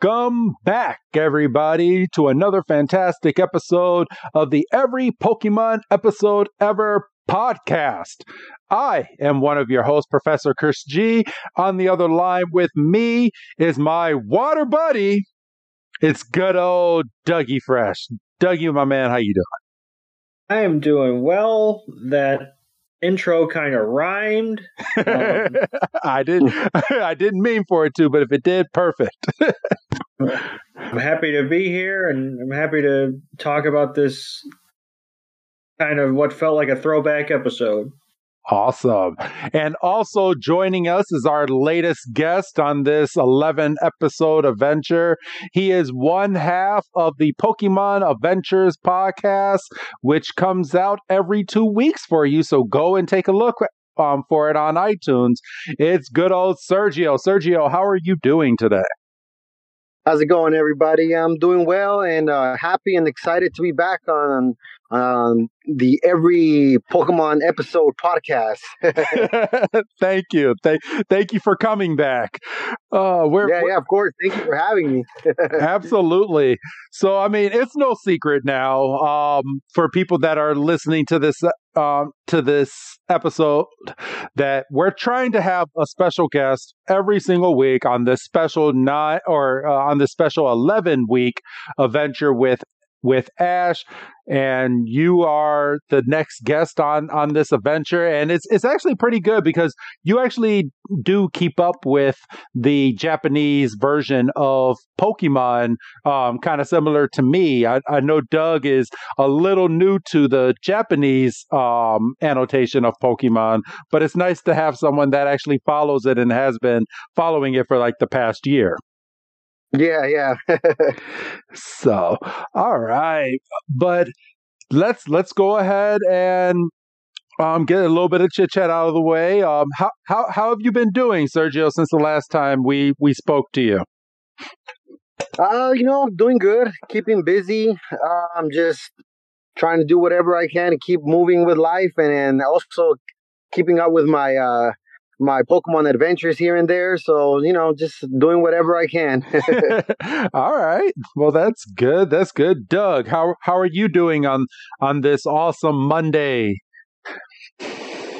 Welcome back, everybody, to another fantastic episode of the Every Pokemon Episode Ever podcast. I am one of your hosts, Professor Chris G. On the other line with me is my water buddy. It's good old Dougie Fresh. Dougie, my man, how you doing? I am doing well. That intro kind of rhymed. Um, I didn't. I didn't mean for it to, but if it did, perfect. I'm happy to be here, and I'm happy to talk about this kind of what felt like a throwback episode. Awesome. And also joining us is our latest guest on this 11 episode adventure. He is one half of the Pokemon Adventures podcast, which comes out every two weeks for you. So go and take a look um, for it on iTunes. It's good old Sergio. Sergio, how are you doing today? How's it going, everybody? I'm doing well and uh, happy and excited to be back on um, the every Pokemon episode podcast. thank you, thank, thank you for coming back. Uh, we're, yeah, we're, yeah, of course. Thank you for having me. absolutely. So, I mean, it's no secret now um, for people that are listening to this um, to this episode that we're trying to have a special guest every single week on this special nine or uh, on this special eleven week adventure with with Ash, and you are the next guest on on this adventure. And it's it's actually pretty good because you actually do keep up with the Japanese version of Pokemon, um, kind of similar to me. I, I, know Doug is a little new to the Japanese um, annotation of Pokemon, but it's nice to have someone that actually follows it and has been following it for like the past year. Yeah, yeah. so, all right, but let's let's go ahead and um, get a little bit of chit chat out of the way. Um, how how how have you been doing, Sergio, since the last time we we spoke to you? Uh, you know, doing good, keeping busy. Uh, I'm just trying to do whatever I can to keep moving with life, and, and also keeping up with my uh my Pokemon adventures here and there. So, you know, just doing whatever I can. All right. Well, that's good. That's good. Doug, how how are you doing on on this awesome Monday?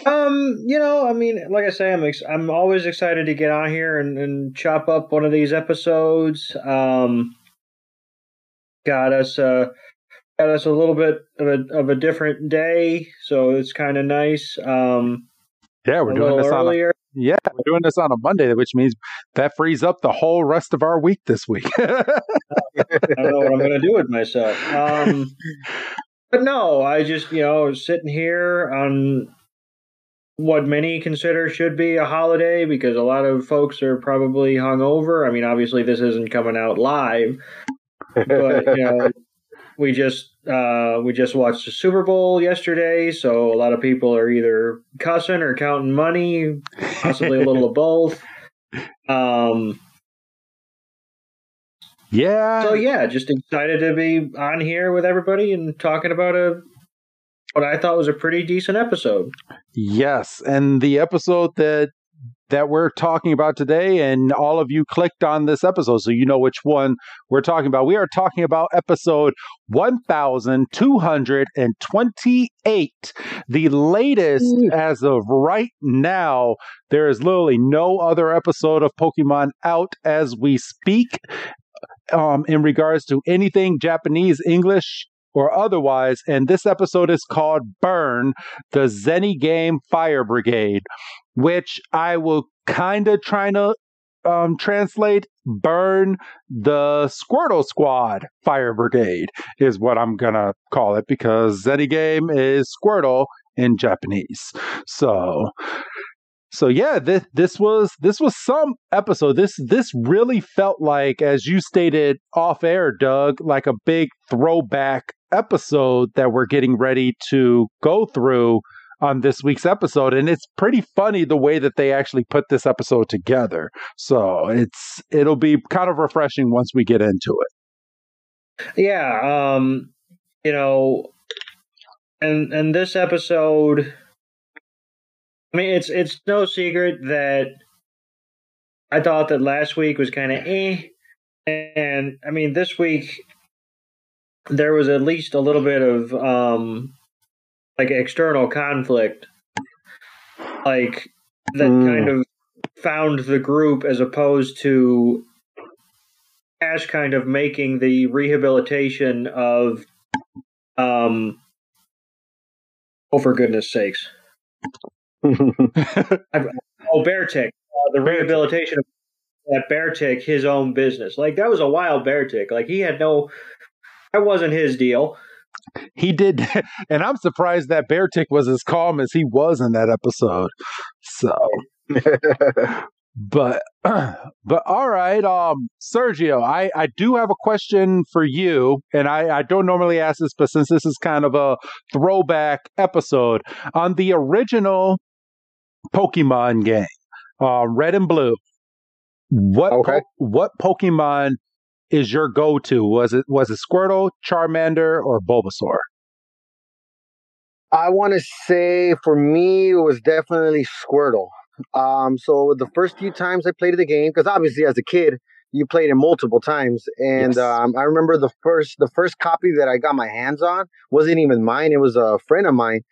Um, you know, I mean, like I say, I'm ex- I'm always excited to get on here and, and chop up one of these episodes. Um, got us uh got us a little bit of a of a different day, so it's kind of nice. Um, yeah, we're doing this earlier. on a, yeah, we're doing this on a Monday, which means that frees up the whole rest of our week this week. I don't know what I'm going to do with myself. Um, but no, I just you know sitting here on what many consider should be a holiday because a lot of folks are probably hungover. I mean, obviously this isn't coming out live, but you know, we just uh, we just watched the Super Bowl yesterday, so a lot of people are either cussing or counting money, possibly a little of both. Um, yeah. So yeah, just excited to be on here with everybody and talking about a what I thought was a pretty decent episode. Yes, and the episode that that we're talking about today, and all of you clicked on this episode, so you know which one we're talking about. We are talking about episode 1228, the latest mm. as of right now. There is literally no other episode of Pokemon out as we speak. Um, in regards to anything Japanese, English, or otherwise. And this episode is called Burn, the Zenigame Fire Brigade which I will kind of try to um, translate burn the Squirtle Squad Fire Brigade is what I'm gonna call it because Zenigame is Squirtle in Japanese. So so yeah, this this was this was some episode. This this really felt like, as you stated off air, Doug, like a big throwback episode that we're getting ready to go through on this week's episode and it's pretty funny the way that they actually put this episode together. So it's it'll be kind of refreshing once we get into it. Yeah um you know and and this episode i mean it's it's no secret that i thought that last week was kind of eh and I mean, this week there was at least a little bit of um, like external conflict, like that Mm. kind of found the group as opposed to Ash kind of making the rehabilitation of um oh for goodness sakes. Oh Beartic uh, the rehabilitation of that Beartic his own business. Like that was a wild Beartic like he had no that wasn't his deal he did, and I'm surprised that Beartic was as calm as he was in that episode. So, but but all right, um, Sergio, I I do have a question for you, and I I don't normally ask this, but since this is kind of a throwback episode on the original Pokemon game, uh, Red and Blue. What Okay. po- what Pokemon is your go-to? Was it was it Squirtle, Charmander, or Bulbasaur? I want to say for me, it was definitely Squirtle. Um, so the first few times I played the game, because obviously as a kid, you played it multiple times, and Yes. um, I remember the first the first copy that I got my hands on wasn't even mine; it was a friend of mine,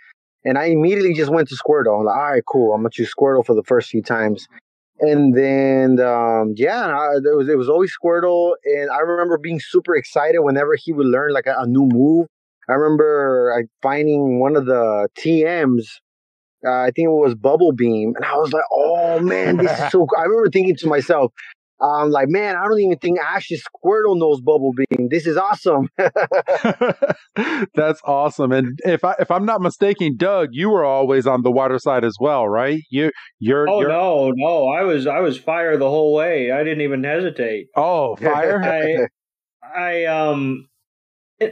and I immediately just went to Squirtle. I'm like, all right, cool, I'm gonna choose Squirtle for the first few times, and then um, yeah, I, it was it was always Squirtle, and I remember being super excited whenever he would learn like a, a new move. I remember uh, finding one of the TMs. Uh, I think it was Bubble Beam, and I was like, "Oh man, this is so." Cool. I remember thinking to myself, "I'm like, man, I don't even think Ash's Squirtle knows Bubble Beam. This is awesome." That's awesome. And if I if I'm not mistaken, Doug, you were always on the water side as well, right? You you're oh you're no no I was I was fire the whole way I didn't even hesitate oh fire. I I um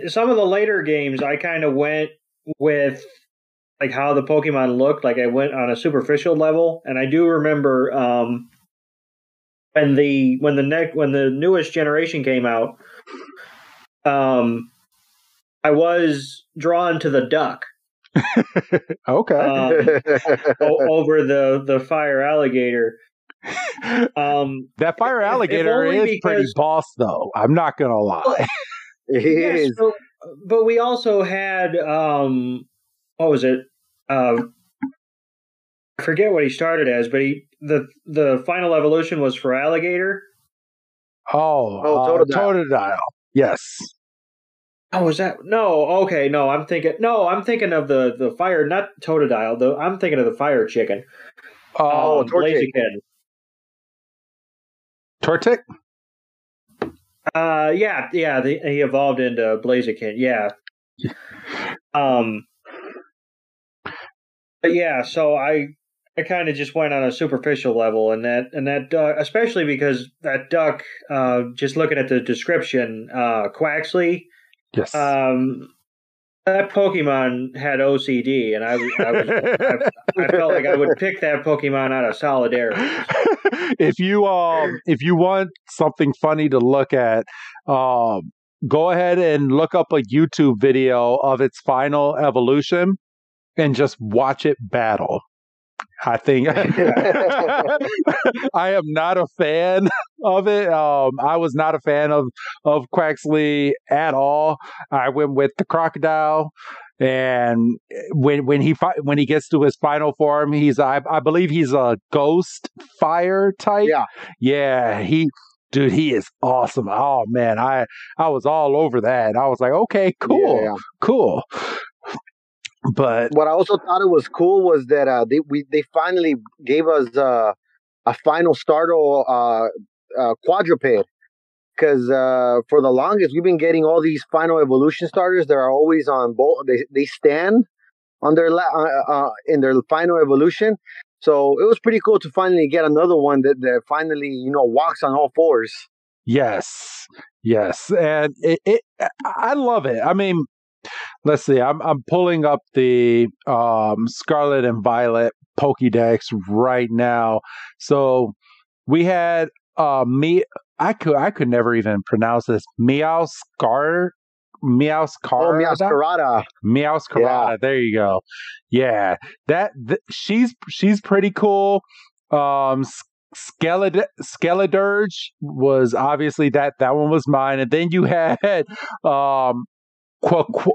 some of the later games I kind of went with like how the Pokemon looked. Like I went on a superficial level, and I do remember um when the when the neck when the newest generation came out. Um, I was drawn to the duck okay. um, o- over the the fire alligator. Um, that fire alligator is pretty boss though. I'm not gonna lie. it Yes, is. but, but we also had um what was it? Uh I forget what he started as, but he the the final evolution was for alligator. Oh, Oh, uh, Totodile. Totodile. Yes. Oh, was that no? Okay, no, I'm thinking no, I'm thinking of the the fire, not Totodile. The I'm thinking of the fire chicken. Oh, um, Torchic. Blaziken. Tortic. Uh, yeah, yeah. The, he evolved into Blaziken. Yeah. Um. But yeah, so I I kind of just went on a superficial level, and that and that duck, especially because that duck. Uh, just looking at the description, uh, Quaxly. Yes. Um, that Pokemon had OCD, and I, I was I, I felt like I would pick that Pokemon out of solidarity. if you um if you want something funny to look at, um go ahead and look up a YouTube video of its final evolution and just watch it battle. I think I am not a fan of it. Um, I was not a fan of of Quaxly at all. I went with the crocodile, and when when he fi- when he gets to his final form, he's I, I believe he's a ghost fire type. Yeah. yeah. He dude, he is awesome. Oh man, I I was all over that. I was like, okay, cool, Yeah, cool. But What I also thought it was cool was that uh, they we they finally gave us uh, a final startle uh, uh, quadruped because uh, for the longest we've been getting all these final evolution starters that are always on both. They they stand on their la- uh, uh, in their final evolution. So it was pretty cool to finally get another one that, that finally you know walks on all fours. Yes, yes, and it, it I love it. I mean, let's see. I'm I'm pulling up the um, Scarlet and Violet Pokédex right now. So we had uh me. I could I could never even pronounce this. Meow Scar. Meow Oh, Scar. Meowscarada. Meowscarada. There you go. Yeah, that th- she's she's pretty cool. Um, S- Skeled- Skeledirge was obviously that that one was mine, and then you had um, Qu-.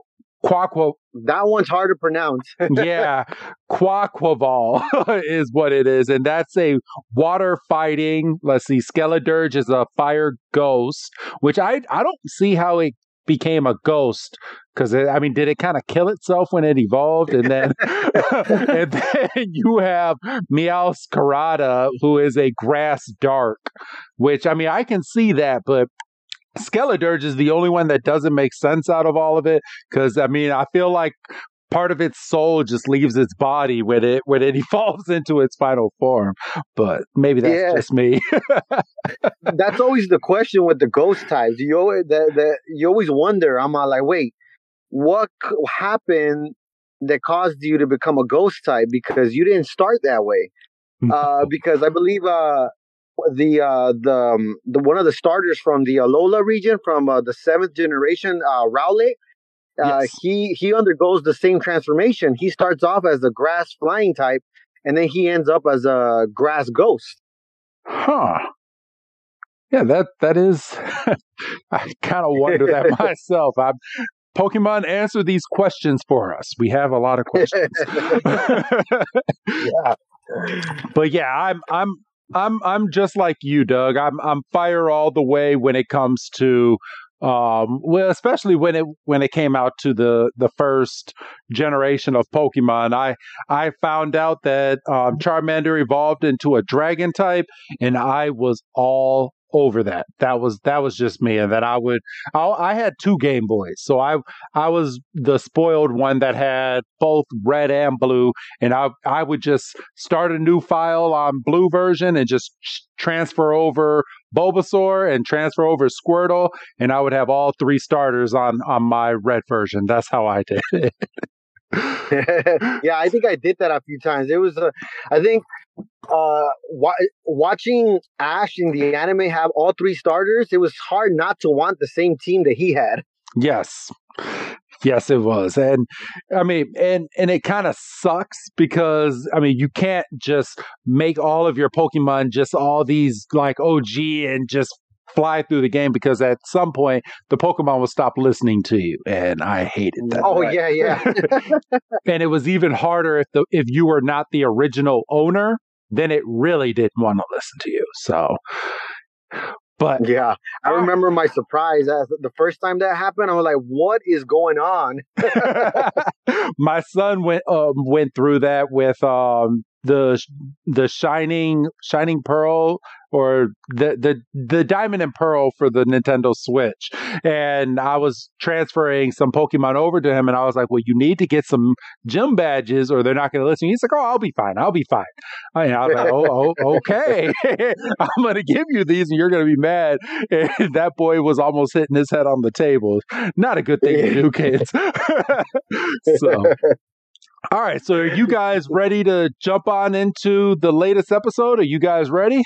That one's hard to pronounce. yeah, Quaquaval is what it is, and that's a water fighting. Let's see, Skeledirge is a fire ghost, which I I don't see how it became a ghost because I mean, did it kind of kill itself when it evolved? And then, and then you have Meowscarada, who is a grass dark, which I mean, I can see that, but Skeledirge is the only one that doesn't make sense out of all of it because I mean, I feel like part of its soul just leaves its body when it when it evolves into its final form. But maybe that's yeah. just me. that's always the question with the ghost types. You always the, the, you always wonder. I'm like, wait, what happened that caused you to become a ghost type? Because you didn't start that way. Uh, because I believe uh, the uh, the um, the one of the starters from the Alola region from uh, the seventh generation uh, Rowlet uh, yes. he he undergoes the same transformation. He starts off as a grass flying type, and then he ends up as a grass ghost. Huh. Yeah, that that is. I kind of wonder that myself. I'm Pokemon answer these questions for us. We have a lot of questions. yeah. But yeah, I'm I'm I'm I'm just like you, Doug. I'm I'm fire all the way when it comes to um, well, especially when it when it came out to the the first generation of Pokemon, I I found out that um, Charmander evolved into a Dragon type, and I was all over that. That was that was just me, and that I would. I, I, had two Game Boys, so I I was the spoiled one that had both red and blue, and I I would just start a new file on blue version and just transfer over Bulbasaur and transfer over Squirtle, and I would have all three starters on on my red version. That's how I did it. yeah, I think I did that a few times. It was, uh, I think, uh, wa- watching Ash in the anime have all three starters. It was hard not to want the same team that he had. Yes, yes, it was, and I mean, and and it kind of sucks because I mean, you can't just make all of your Pokemon just all these like OG and just fly through the game because at some point the Pokemon will stop listening to you, and I hated that. Oh right. yeah, yeah. and it was even harder if the if you were not the original owner, then it really didn't want to listen to you. So. But yeah, I remember my surprise the first time that happened. I was like, "What is going on?" my son went um, went through that with um, the the shining shining pearl or the the the diamond and pearl for the Nintendo Switch. And I was transferring some Pokemon over to him and I was like well you need to get some gym badges or they're not going to listen. He's like oh I'll be fine. I'll be fine. I, I was like oh, oh okay. I'm going to give you these and you're going to be mad. And that boy was almost hitting his head on the table. Not a good thing to do kids. So all right, so are you guys ready to jump on into the latest episode? Are you guys ready?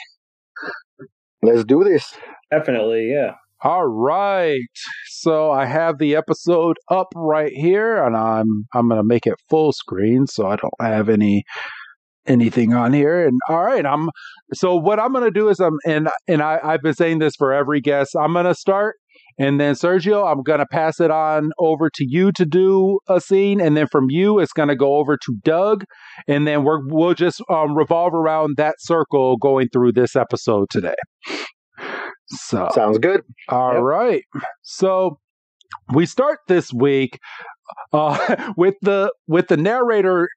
Let's do this. Definitely, yeah. All right. So I have the episode up right here and I'm I'm going to make it full screen so I don't have any anything on here and all right i'm so what i'm going to do is i'm and and I, i've been saying this for every guest i'm going to start and then Sergio, I'm going to pass it on over to you to do a scene. And then from you, it's going to go over to Doug. And then we're, we'll just um, revolve around that circle going through this episode today. So sounds good. All yep. right. So we start this week uh, with the with the narrator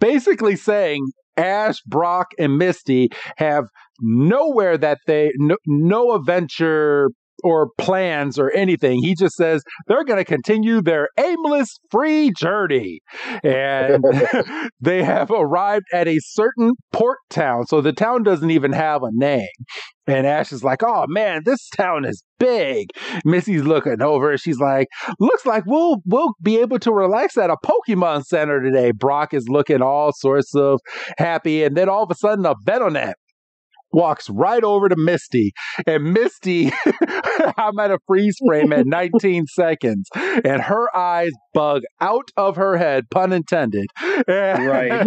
basically saying Ash, Brock, and Misty have nowhere that they no, no adventure or plans or anything. He just says they're going to continue their aimless free journey. And they have arrived at a certain port town. So the town doesn't even have a name. And Ash is like, oh man, this town is big. Misty's looking over and she's like, looks like we'll we'll be able to relax at a Pokemon Center today. Brock is looking all sorts of happy, and then all of a sudden a Venonat walks right over to Misty, and Misty, I'm at a freeze frame at 19 seconds, and her eyes bug out of her head, pun intended. Right.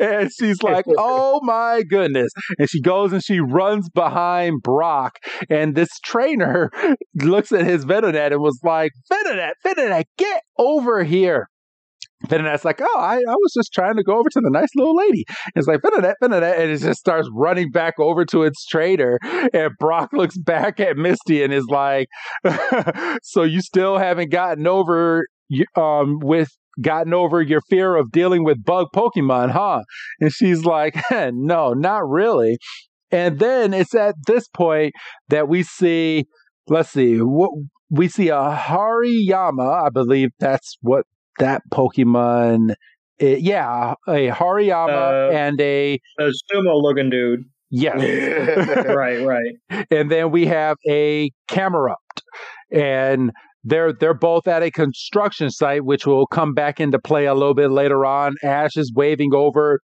and she's like, oh my goodness. And she goes and she runs behind Brock, and this trainer looks at his Venonat and was like, Venonat, Venonat, get over here. Venonat's like, oh, I, I was just trying to go over to the nice little lady. It's like, Venonat, Venonat, and it just starts running back over to its trainer. And Brock looks back at Misty and is like, so you still haven't gotten over um with gotten over your fear of dealing with bug Pokemon, huh? And she's like, no, not really. And then it's at this point that we see, let's see, what we see a Hariyama, I believe that's what that Pokemon. It, yeah, a Hariyama Uh, and a A sumo looking dude. yes, right, right. and then we have a Camerupt, and they're they're both at a construction site, which will come back into play a little bit later on. Ash is waving over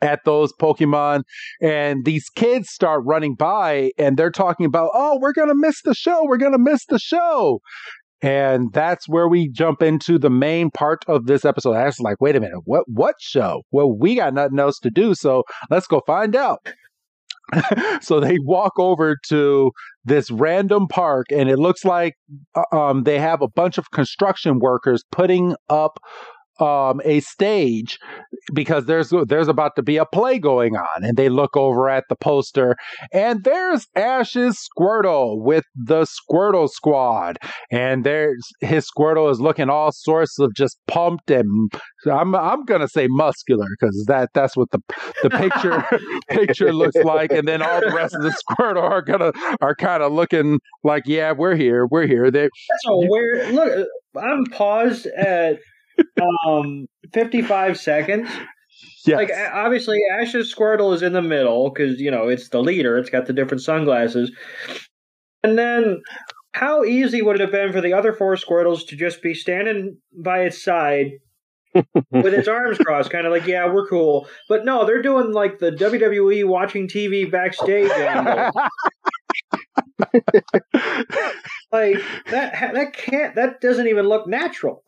at those Pokemon, and these kids start running by, and they're talking about, "Oh, we're gonna miss the show. We're gonna miss the show." And that's where we jump into the main part of this episode. Ash is like, wait a minute, what what show? Well, we got nothing else to do, so let's go find out. so they walk over to this random park and it looks like uh, um, they have a bunch of construction workers putting up um, a stage because there's there's about to be a play going on and they look over at the poster and there's Ash's Squirtle with the Squirtle squad and there's his Squirtle is looking all sorts of just pumped and I'm I'm gonna say muscular because that that's what the the picture picture looks like and then all the rest of the Squirtle are gonna are kind of looking like yeah we're here we're here they That's a weird look. I'm paused at um 55 seconds. yes. Like obviously, Ash's Squirtle is in the middle because you know it's the leader. It's got the different sunglasses, and then how easy would it have been for the other four Squirtles to just be standing by its side with its arms crossed, kind of like, yeah, we're cool. But no, they're doing like the WWE watching TV backstage angle. Like that that can't, that doesn't even look natural.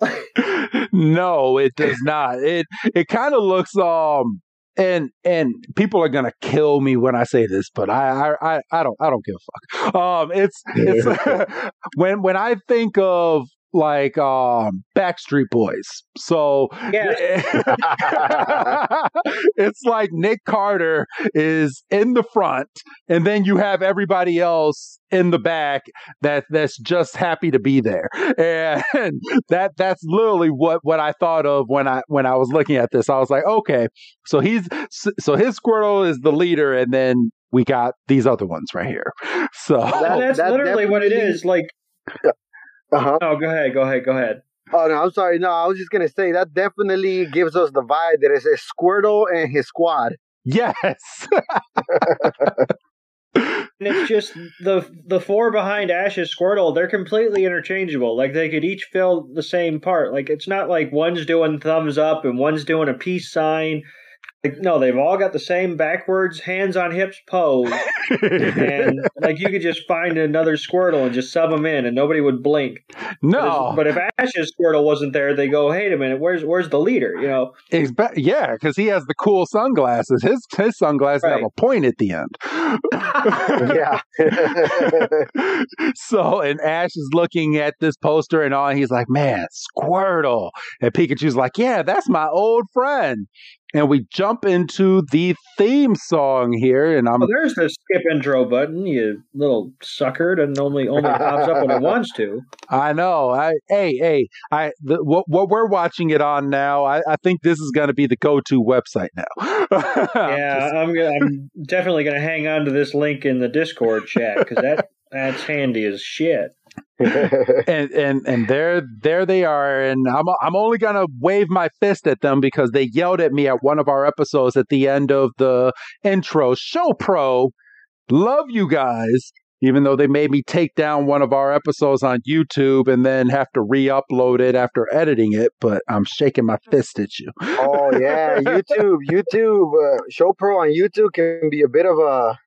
no, it does not. It it kind of looks um and and people are gonna kill me when I say this, but I I I, I don't I don't give a fuck. Um, it's it's when when I think of like um Backstreet Boys, so yeah, it's like Nick Carter is in the front, and then you have everybody else in the back that that's just happy to be there, and that that's literally what what I thought of when I when I was looking at this. I was like, okay, so he's so his Squirtle is the leader, and then we got these other ones right here. So That- that's that literally what it is. definitely- is. Like, uh-huh. oh, go ahead, go ahead, go ahead. Oh no, I'm sorry. No, I was just gonna say that definitely gives us the vibe that it's a Squirtle and his squad. yes, And it's just the the four behind Ash's Squirtle. They're completely interchangeable. Like they could each fill the same part. Like it's not like one's doing thumbs up and one's doing a peace sign. Like no, they've all got the same backwards, hands on hips pose. and like you could just find another Squirtle and just sub them in, and nobody would blink. no, But if Ash's Squirtle wasn't there, they go, "Hey, a minute, where's where's the leader?" You know. It's be- yeah, because he has the cool sunglasses. His his sunglasses have a point at the end. yeah. so and Ash is looking at this poster and all, and he's like, "Man, Squirtle!" And Pikachu's like, "Yeah, that's my old friend." And we jump into the theme song here, and I'm Well, there's the skip intro button, you little sucker, and only only pops up when it wants to. I know. I hey hey I the, what what we're watching it on now. I, I think this is going to be the go to website now. I'm yeah, just- I'm gonna, I'm definitely gonna hang on to this link in the Discord chat because that that's handy as shit. and and and there there they are and I'm I'm only going to wave my fist at them because they yelled at me at one of our episodes at the end of the intro show pro love you guys even though they made me take down one of our episodes on YouTube and then have to re-upload it after editing it. But I'm shaking my fist at you. Oh yeah, YouTube, YouTube, uh, Show Pro on YouTube can be a bit of a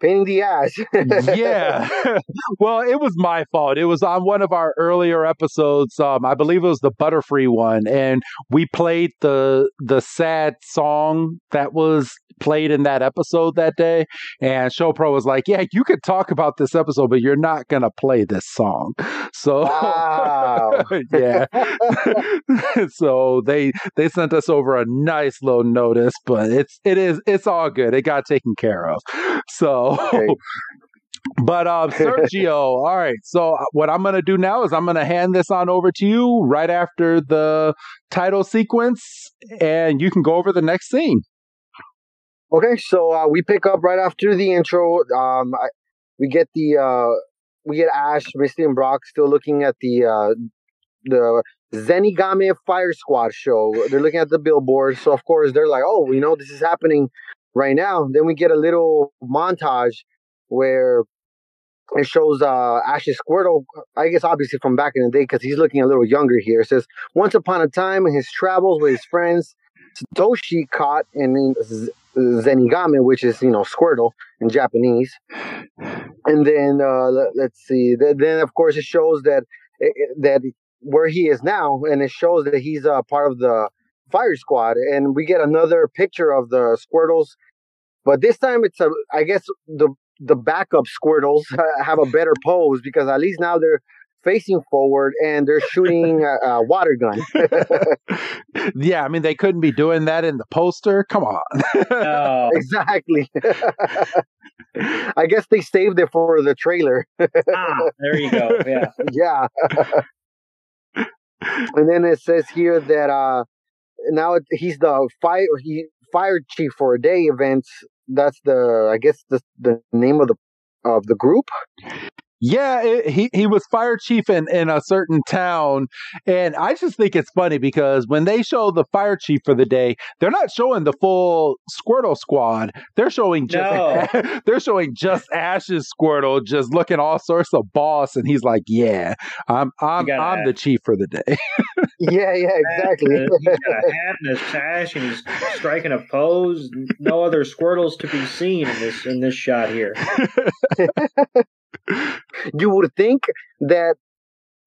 pain in the ass. yeah. well, it was my fault. It was on one of our earlier episodes. Um, I believe it was the Butterfree one, and we played the the sad song that was played in that episode that day. And Show Pro was like, "Yeah, you could talk about this episode, but you're not gonna play this song." So, wow. yeah. so they they sent us over a nice little notice, but it's it is it's all good. It got taken care of. So. Okay. But um, Sergio, all right. So uh, what I'm going to do now is I'm going to hand this on over to you right after the title sequence, and you can go over the next scene. Okay, so uh, we pick up right after the intro. Um, I, we get the uh, we get Ash, Misty, and Brock still looking at the uh, the Zenigame Fire Squad show. They're looking at the billboard, so of course they're like, "Oh, you know, this is happening right now." Then we get a little montage where it shows uh, Ash's Squirtle, I guess obviously from back in the day because he's looking a little younger here. It says, Once upon a time in his travels with his friends, Satoshi caught in Zenigame, which is, you know, Squirtle in Japanese. And then, uh, let, us see, then of course it shows that, eh, eh, that where he is now, and it shows that he's a uh, part of the fire squad. And we get another picture of the Squirtles but this time it's a, I guess the the backup Squirtles have a better pose because at least now they're facing forward and they're shooting a, a water gun. yeah, I mean they couldn't be doing that in the poster. Come on. oh. Exactly. I guess they saved it for the trailer. ah, there you go. Yeah. yeah. and then it says here that uh now he's the fire he fire chief for a day events that's the I guess the the name of the of the group. Yeah, it, he he was fire chief in, in a certain town, and I just think it's funny because when they show the fire chief for the day, they're not showing the full Squirtle squad. They're showing just no. they're showing just Ash's Squirtle, just looking all sorts of boss, and he's like, "Yeah, I'm I'm I'm the chief for the day." yeah, yeah, exactly. he's got a hat and a sash, and he's striking a pose. No other Squirtles to be seen in this in this shot here you would think that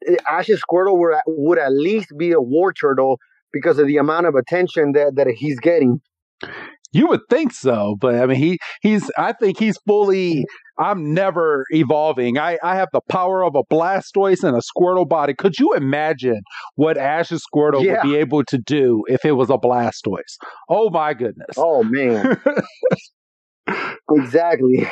eh, Ash's Squirtle would, would at least be a Wartortle because of the amount of attention that, that he's getting. You would think so, but I mean, he he's. I think he's fully. I'm never evolving. I I have the power of a Blastoise and a Squirtle body. Could you imagine what Ash's Squirtle yeah. would be able to do if it was a Blastoise? Oh my goodness! Oh man! exactly.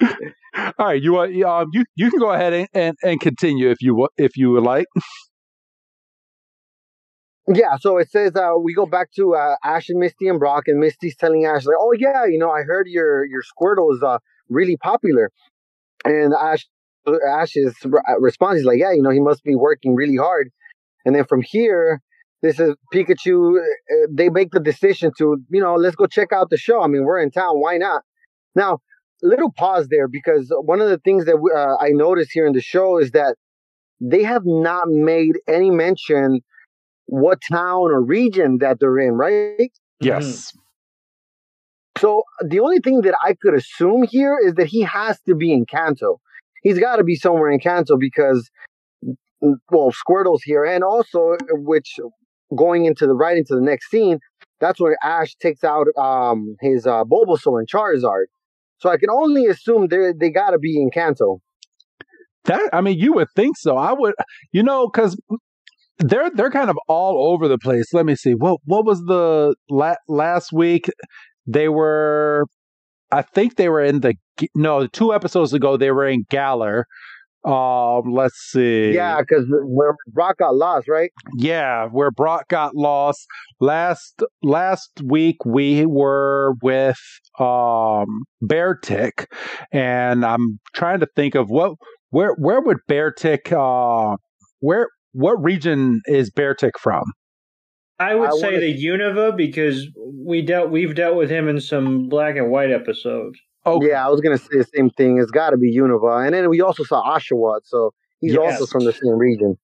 All right, you want um you you can go ahead and, and, and continue if you if you would like. Yeah, so it says uh, we go back to uh, Ash and Misty and Brock, and Misty's telling Ash like, "Oh yeah, you know, I heard your your Squirtle is uh, really popular," and Ash Ash's response is like, "Yeah, you know, he must be working really hard." And then from here, this is Pikachu. Uh, they make the decision to, you know, let's go check out the show. I mean, we're in town, why not? Now, little pause there because one of the things that uh, I noticed here in the show is that they have not made any mention what town or region that they're in, right? Yes. Mm-hmm. So the only thing that I could assume here is that he has to be in Kanto. He's got to be somewhere in Kanto because, mm, well, Squirtle's here, and also which going into the right into the next scene, that's where Ash takes out um, his uh, Bulbasaur and Charizard. So I can only assume they they got to be in Kanto. That I mean, you would think so. I would, you know, because they're they're kind of all over the place. Let me see. What what was the la- last week? They were, I think they were in the no two episodes ago. They were in Galar. Um, let's see. Yeah, because where Brock got lost, right? Yeah, where Brock got lost last last week. We were with um Beartic, and I'm trying to think of what where where would Beartic uh where what region is Beartic from? I would I say wanna... the Unova because we dealt we've dealt with him in some black and white episodes. Okay. Yeah, I was gonna say the same thing. It's got to be Unova, and then we also saw Oshawott, so he's yes. also from the same region.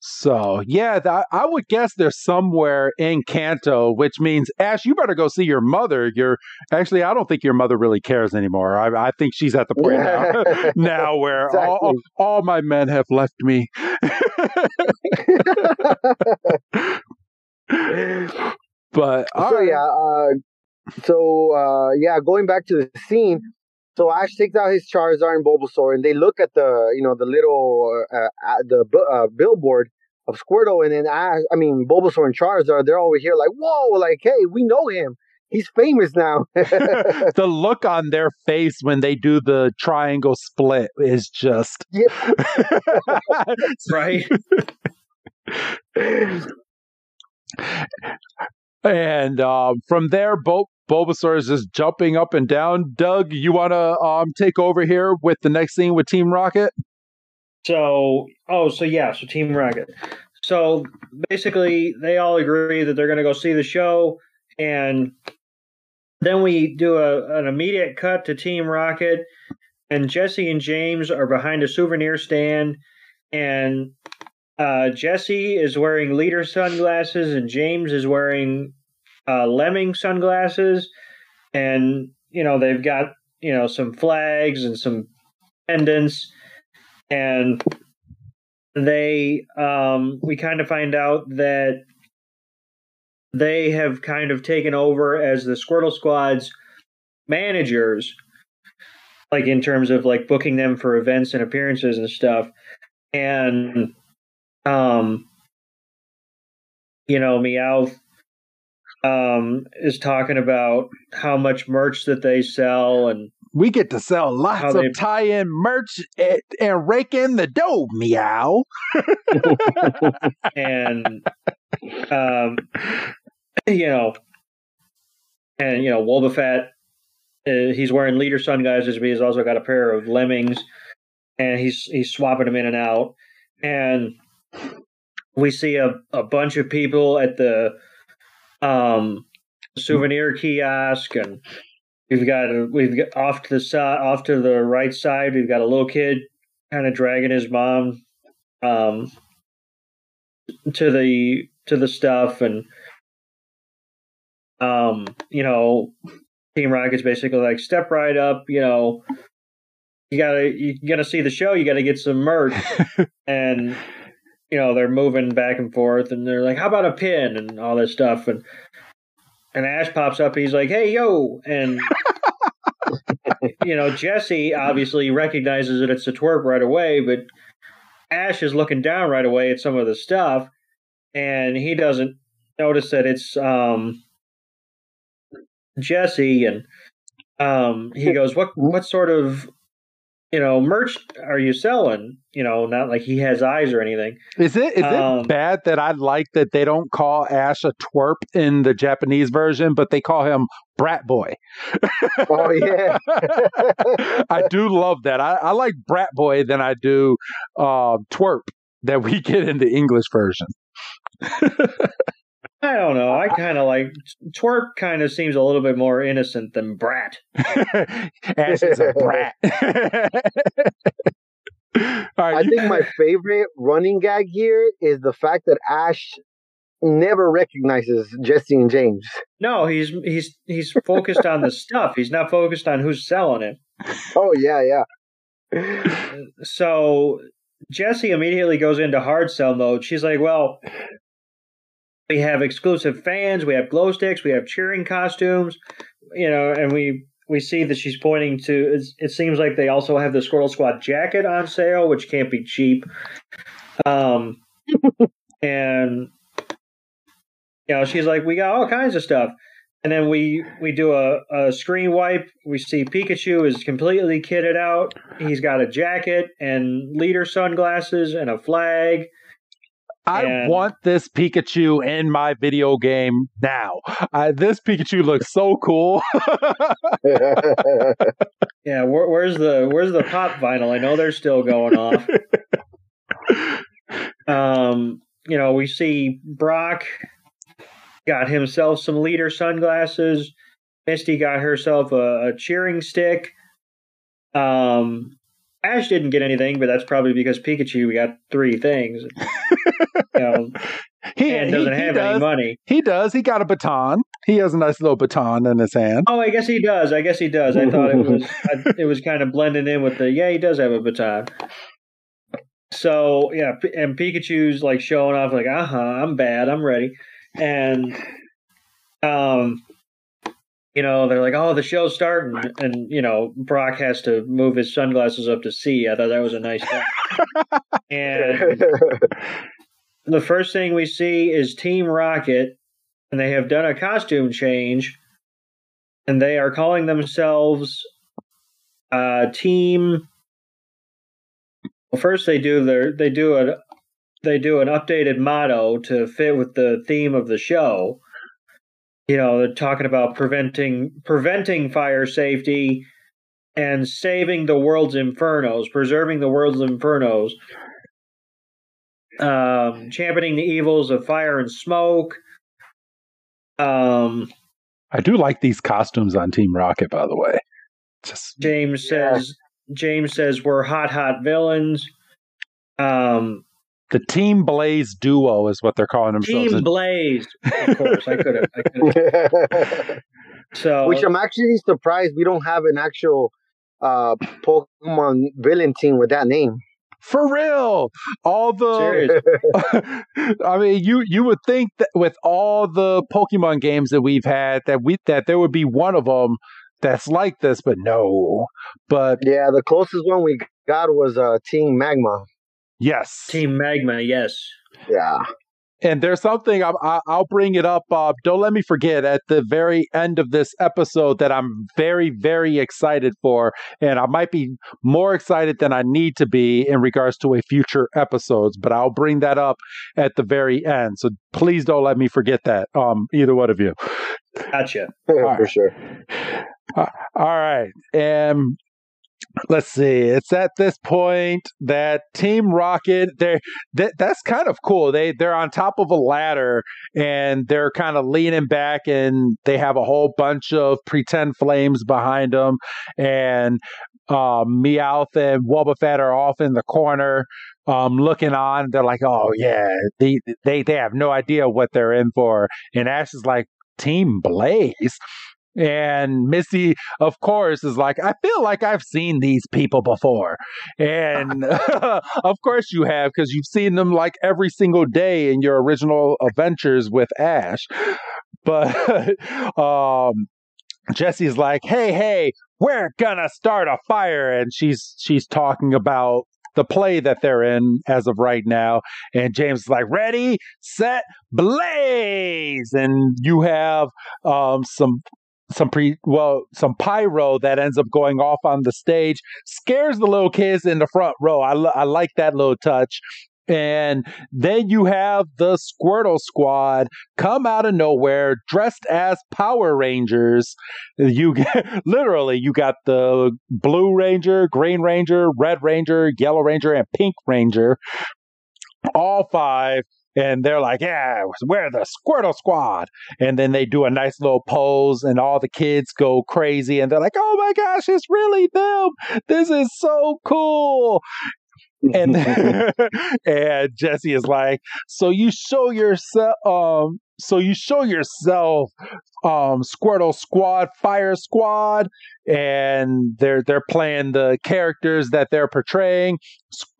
So yeah, th- I would guess they're somewhere in Kanto, which means Ash, you better go see your mother. You're actually, I don't think your mother really cares anymore. I, I think she's at the point now, now where exactly. all, all my men have left me. but so yeah, uh, so uh, yeah, going back to the scene. So Ash takes out his Charizard and Bulbasaur, and they look at the you know the little uh, uh, the uh, billboard of Squirtle, and then Ash, I mean Bulbasaur and Charizard, they're over here like, whoa, like hey, we know him. He's famous now. the look on their face when they do the triangle split is just yeah. right. and um, from there, Bo- Bulbasaur is just jumping up and down. Doug, you want to um, take over here with the next scene with Team Rocket? So, oh, so yeah, so Team Rocket. So basically, they all agree that they're going to go see the show, and then we do a, an immediate cut to Team Rocket, and Jesse and James are behind a souvenir stand, and uh, Jesse is wearing leader sunglasses, and James is wearing uh, lemming sunglasses, and you know they've got you know some flags and some pendants, and they um, we kind of find out that they have kind of taken over as the Squirtle Squad's managers, like in terms of like booking them for events and appearances and stuff, and um, you know, Meowth um, is talking about how much merch that they sell and we get to sell lots of tie-in merch and, and rake in the dough, meow. and um, you know, and you know, Wobbuffet, uh, he's wearing leader sunglasses, but he's also got a pair of lemmings, and he's he's swapping them in and out, and we see a, a bunch of people at the um, souvenir kiosk, and we've got we've got off to the side, off to the right side, we've got a little kid kind of dragging his mom um, to the to the stuff, and um, you know, Team Rocket's basically like step right up, you know. You gotta you gotta see the show. You gotta get some merch, and you know they're moving back and forth and they're like how about a pin? and all this stuff. And and ash pops up he's like hey yo. And you know jesse obviously recognizes that it's a twerp right away but ash is looking down right away at some of the stuff and he doesn't notice that it's um jesse. And um he goes what what sort of you know, merch are you selling? You know, not like he has eyes or anything. Is it is um, it bad that I like that they don't call Ash a twerp in the Japanese version, but they call him Brat Boy? oh yeah, I do love that. I, I like Brat Boy than I do uh, twerp that we get in the English version. I don't know. I kind of like twerp. Kind of seems a little bit more innocent than brat. Ash is a brat. right, I think my favorite running gag here is the fact that Ash never recognizes Jesse and James. No, he's he's he's focused on the stuff. He's not focused on who's selling it. Oh yeah, yeah. so Jesse immediately goes into hard sell mode. She's like, "Well, we have exclusive fans, we have glow sticks, we have cheering costumes, you know, and we we see that she's pointing to. It seems like they also have the Squirtle Squad jacket on sale, which can't be cheap. Um, and you know, she's like, we got all kinds of stuff. And then we we do a, a screen wipe. We see Pikachu is completely kitted out. He's got a jacket and leader sunglasses and a flag. I and... want this Pikachu in my video game now. Uh, this Pikachu looks so cool. yeah, where, where's the where's the pop vinyl? I know they're still going off. um, you know, we see Brock got himself some leader sunglasses. Misty got herself a, a cheering stick. Um, Ash didn't get anything, but that's probably because Pikachu got three things. you know, He, doesn't he have does. any money. He does. He got a baton. He has a nice little baton in his hand. Oh, I guess he does. I guess he does. I thought it was I, it was kind of blending in with the yeah. He does have a baton. So yeah, and Pikachu's like showing off, like, uh huh, I'm bad, I'm ready, and um, you know, they're like, oh, the show's starting, and you know, Brock has to move his sunglasses up to see. I thought that was a nice thing. and the first thing we see is Team Rocket, and they have done a costume change, and they are calling themselves uh, Team. Well, first they do their they do a they do an updated motto to fit with the theme of the show. You know, they're talking about preventing preventing fire safety and saving the world's infernos, preserving the world's infernos um, championing the evils of fire and smoke. Um, I do like these costumes on Team Rocket, by the way. Just James Yeah. says James says we're hot, hot villains. Um, the Team Blaze duo is what they're calling themselves. Team Blaze, of course. I could have. So Which I'm actually surprised we don't have an actual uh Pokemon villain team with that name. For real, all the. I mean, you you would think that with all the Pokemon games that we've had, that we that there would be one of them that's like this, but no. But Yeah, the closest one we got was uh Team Magma. Yes, Team Magma, yes. Yeah. and there's something I'm, I, I'll bring it up, Bob. Don't let me forget at the very end of this episode that I'm very very excited for, and I might be more excited than I need to be in regards to a future episodes. But I'll bring that up at the very end. So please don't let me forget that. Um, either one of you. Gotcha. For right. sure. Uh, all right. And let's see. It's at this point that Team Rocket, they that that's kind of cool. They they're on top of a ladder and they're kind of leaning back and they have a whole bunch of pretend flames behind them and um, Meowth and Wobbuffet are off in the corner, um, looking on. They're like, "Oh yeah, they they they have no idea what they're in for." And Ash is like, "Team Blaze," and Misty, of course, is like, "I feel like I've seen these people before," and of course you have because you've seen them like every single day in your original adventures with Ash. But um, Jesse's like, "Hey, hey, we're gonna start a fire," and she's she's talking about the play that they're in as of right now. And James is like, "Ready, set, blaze!" And you have um, some some pre well some pyro that ends up going off on the stage scares the little kids in the front row i, I like that little touch and then you have the Squirtle Squad come out of nowhere dressed as Power Rangers. You get, literally you got the Blue Ranger, Green Ranger, Red Ranger, Yellow Ranger, and Pink Ranger. All five. And they're like, yeah, we're the Squirtle Squad. And then they do a nice little pose, and all the kids go crazy. And they're like, oh my gosh, it's really them. This is so cool and and Jesse is like, so you show yourself, um, so you show yourself, um, Squirtle Squad, Fire Squad, and they're they're playing the characters that they're portraying.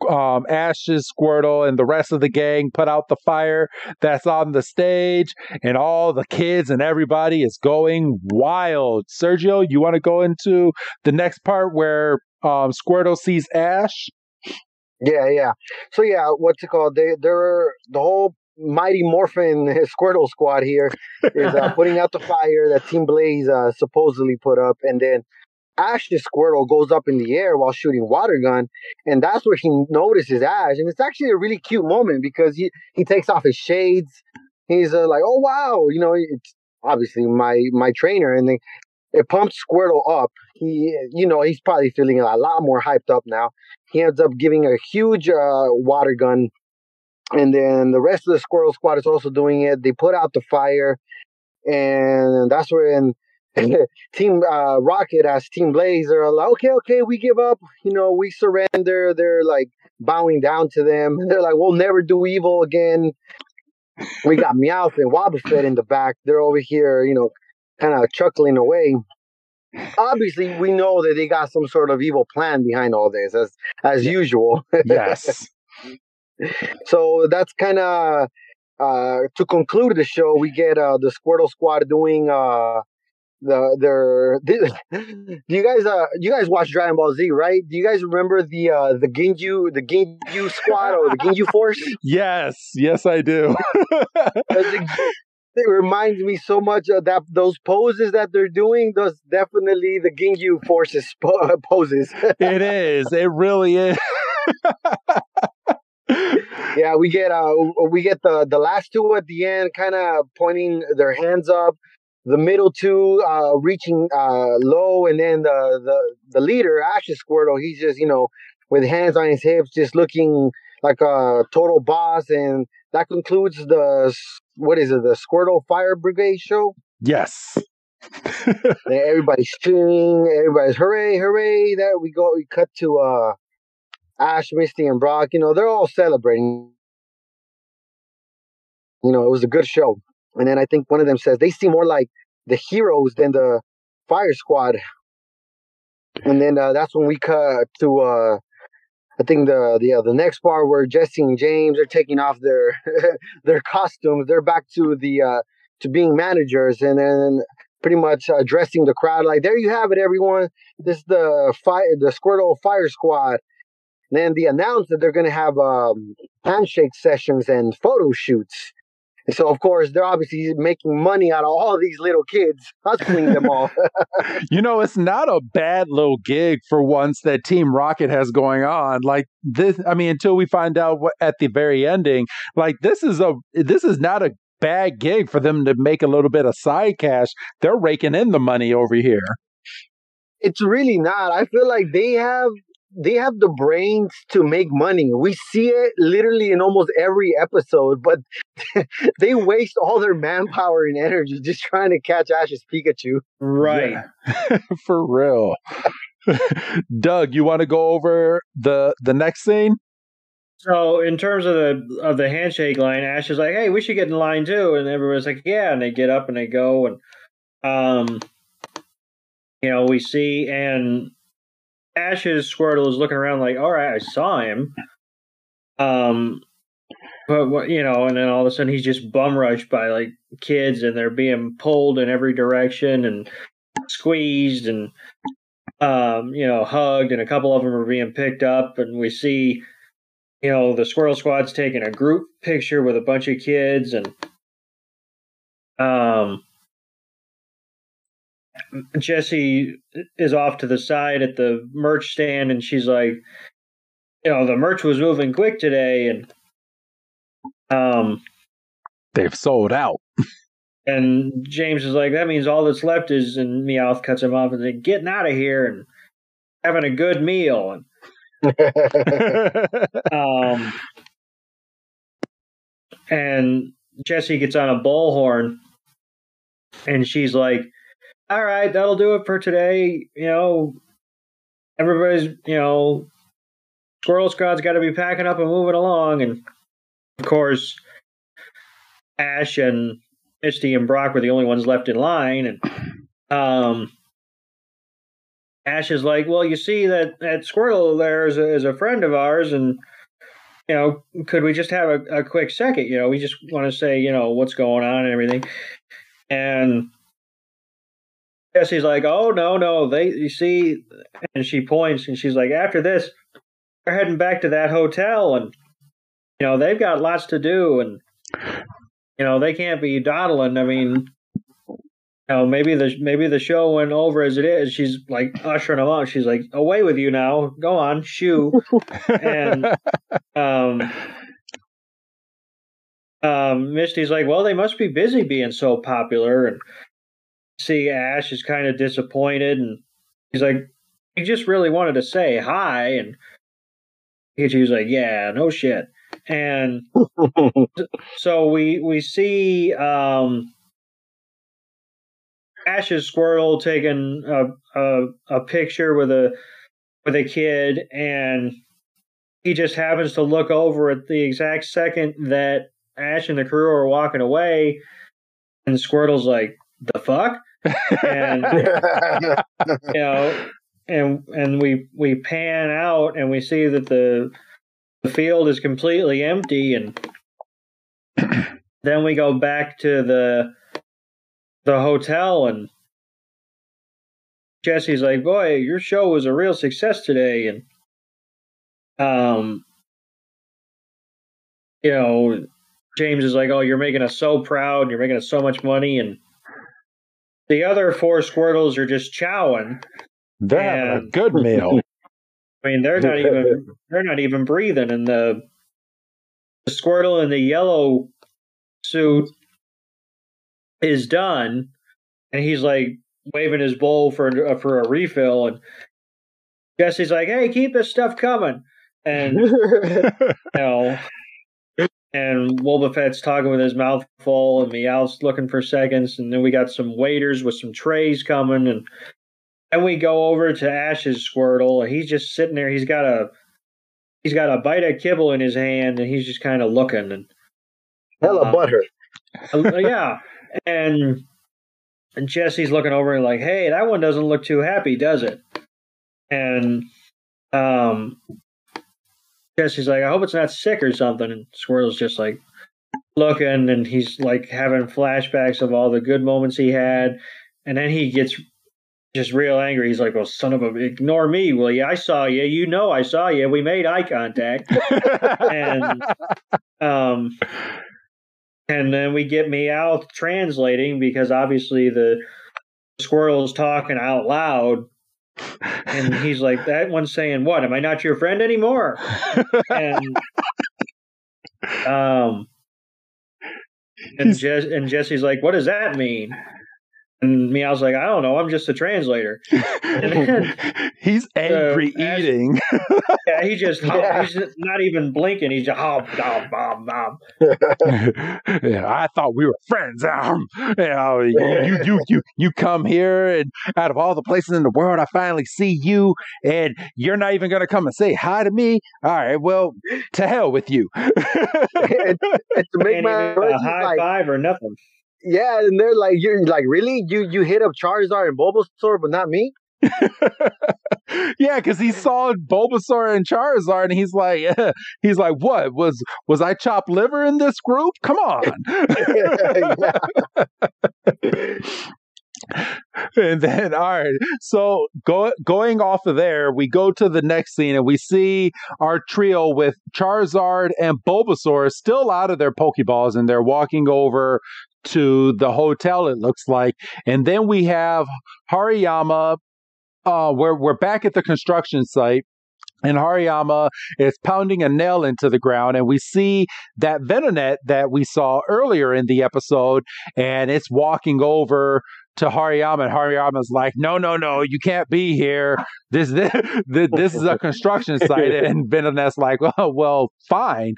Um, Ash's Squirtle and the rest of the gang put out the fire that's on the stage, and all the kids and everybody is going wild. Sergio, you want to go into the next part where um, Squirtle sees Ash? Yeah, yeah. So yeah, what's it called? They they're the whole Mighty Morphin Squirtle squad here is uh, putting out the fire that Team Blaze uh, supposedly put up, and then Ash's Squirtle goes up in the air while shooting water gun, and that's where he notices Ash, and it's actually a really cute moment because he he takes off his shades. He's uh, like, oh wow, you know, it's obviously my my trainer, and they it pumps Squirtle up. He, you know, he's probably feeling a lot more hyped up now. He ends up giving a huge uh, water gun, and then the rest of the Squirtle Squad is also doing it. They put out the fire, and that's when Team uh, Rocket as Team Blaze. They're like, okay, okay, we give up. You know, we surrender. They're like bowing down to them. They're like, we'll never do evil again. We got Meowth and Wobbuffet in the back. They're over here, you know, kind of chuckling away. Obviously, we know that they got some sort of evil plan behind all this, as as usual. yes. so that's kind of uh, to conclude the show. We get uh, the Squirtle Squad doing uh, the their. do you guys uh you guys watch Dragon Ball Z right? Do you guys remember the uh the Ginyu the Ginyu Squad or the Ginyu Force? Yes, yes, I do. It reminds me so much of that those poses that they're doing. Those definitely the Ginyu Forces po- poses. it is. It really is. yeah, we get uh we get the the last two at the end, kind of pointing their hands up. The middle two uh reaching uh low, and then the the the leader Ash's Squirtle, he's just you know with hands on his hips, just looking like a total boss. And that concludes the what is it, the Squirtle Fire Brigade show? Yes. everybody's cheering, everybody's hooray, hooray! That we go, we cut to uh Ash, Misty, and Brock, you know, they're all celebrating. You know, it was a good show. And then I think one of them says they seem more like the heroes than the fire squad. And then uh, that's when we cut to uh, I think the the uh, the next part where Jesse and James are taking off their their costumes. They're back to the uh, to being managers, and then pretty much addressing the crowd like, "There you have it, everyone. This is the fire the Squirtle Fire Squad." then they announced that they're going to have um, handshake sessions and photo shoots. And so, of course, they're obviously making money out of all these little kids, hustling them all. you know, it's not a bad little gig for once that Team Rocket has going on. Like this, I mean, until we find out what, at the very ending, like this is a this is not a bad gig for them to make a little bit of side cash. They're raking in the money over here. It's really not. I feel like they have they have the brains to make money. We see it literally in almost every episode, but they waste all their manpower and energy just trying to catch Ash's Pikachu. Right. Yeah. For real. Doug, you want to go over the the next scene? So, in terms of the of the handshake line, Ash is like, "Hey, we should get in line too," and everyone's like, "Yeah," and they get up and they go, and um, you know, we see and Ash's Squirtle is looking around like, all right, I saw him. Um, but you know, and then all of a sudden he's just bum rushed by like kids, and they're being pulled in every direction and squeezed and um, you know, hugged, and a couple of them are being picked up, and we see, you know, the Squirtle Squad's taking a group picture with a bunch of kids, and um, Jessie is off to the side at the merch stand, and she's like, you know, the merch was moving quick today, and um, they've sold out. And James is like, that means all that's left is, and Meowth cuts him off and like, getting out of here and having a good meal. And um, and Jesse gets on a bullhorn, and she's like, all right, that'll do it for today. You know, everybody's, you know, Squirtle Squad's got to be packing up and moving along. And of course, Ash and Misty and Brock were the only ones left in line. And um, Ash is like, well, you see that that Squirtle there is a, is a friend of ours, and you know, could we just have a, a quick second? You know, we just want to say, you know, what's going on and everything. And Jessie's like, "Oh no, no, they you see," and she points and she's like, "After this, they're heading back to that hotel, and you know they've got lots to do, and you know they can't be dawdling. I mean, you know maybe the maybe the show went over as it is. She's like ushering them out. She's like, "Away with you now, go on, shoo," and um." Um, Misty's like, well, they must be busy being so popular, and see Ash is kind of disappointed, and he's like, he just really wanted to say hi, and Pikachu's like, yeah, no shit, and so we we see um, Ash's Squirtle taking a, a a picture with a with a kid, and he just happens to look over at the exact second that Ash and the crew are walking away, and Squirtle's like, "The fuck," and you know, and and we we pan out and we see that the the field is completely empty, and then we go back to the the hotel and Jesse's like, "Boy, your show was a real success today," and um, you know, James is like, "Oh, you're making us so proud, you're making us so much money," and the other four Squirtles are just chowing. They're having a good meal. I mean, they're not even they're not even breathing, and the the Squirtle in the yellow suit is done, and he's like waving his bowl for uh, for a refill, and Jesse's like, "Hey, keep this stuff coming," and you know, and Wobbuffet's talking with his mouth full, and Meowth's looking for seconds, and then we got some waiters with some trays coming, and and we go over to Ash's Squirtle, and he's just sitting there. He's got a he's got a bite of kibble in his hand, and he's just kind of looking and hella um, butter. Uh, yeah, and and Jesse's looking over and like, hey, that one doesn't look too happy, does it? And um, Jesse's like, I hope it's not sick or something. And Squirtle's just like looking, and he's like having flashbacks of all the good moments he had, and then he gets just real angry. He's like, "Well, son of a, ignore me, will you? I saw you. You know, I saw you. We made eye contact." and um, and then we get Meowth translating because obviously the Squirtle's talking out loud. And he's like, that one's saying, What? Am I not your friend anymore? and um and, Jess, and Jesse's like, What does that mean? And me, I was like, I don't know. I'm just a translator. Then, He's angry uh, eating. yeah, he just yeah. he's not even blinking. He's just oh, nom, nom, nom. yeah, I thought we were friends. Um, you, know, you, you, you, you come here, and out of all the places in the world, I finally see you, and you're not even going to come and say hi to me. All right, well, to hell with you. and, and to make my a high like, five or nothing. Yeah, and they're like, you're like, really? You you hit up Charizard and Bulbasaur, but not me? yeah, because he saw Bulbasaur and Charizard, and he's like, he's like, what was was I chopped liver in this group? Come on. and then all right so go, going off of there we go to the next scene and we see our trio with charizard and bulbasaur still out of their pokeballs and they're walking over to the hotel it looks like. And then we have hariyama uh we're, we're back at the construction site and Hariyama is pounding a nail into the ground, and we see that Venonat that we saw earlier in the episode, and it's walking over to Hariyama, and Hariyama's like, "No, no, no, you can't be here. This this, this is a construction site." And Venonat's like, "Well, well, fine."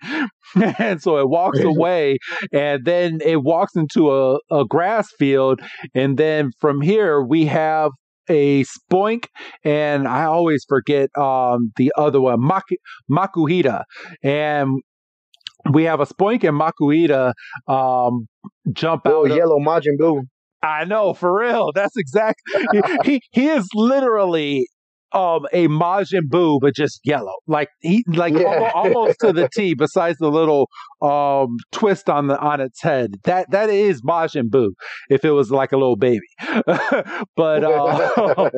and so it walks away, and then it walks into a, a grass field, and then from here we have a spoink and I always forget um, the other one, Mak- Makuhita. And we have a spoink and Makuhita um, jump oh, out. yellow Majin Buu. I know, for real. That's exactly he, he, he is literally um a Majin Buu, but just yellow. Like he like yeah. almost, almost, to the T. Besides the little um twist on the on its head, that that is Majin Buu. If it was like a little baby, but uh,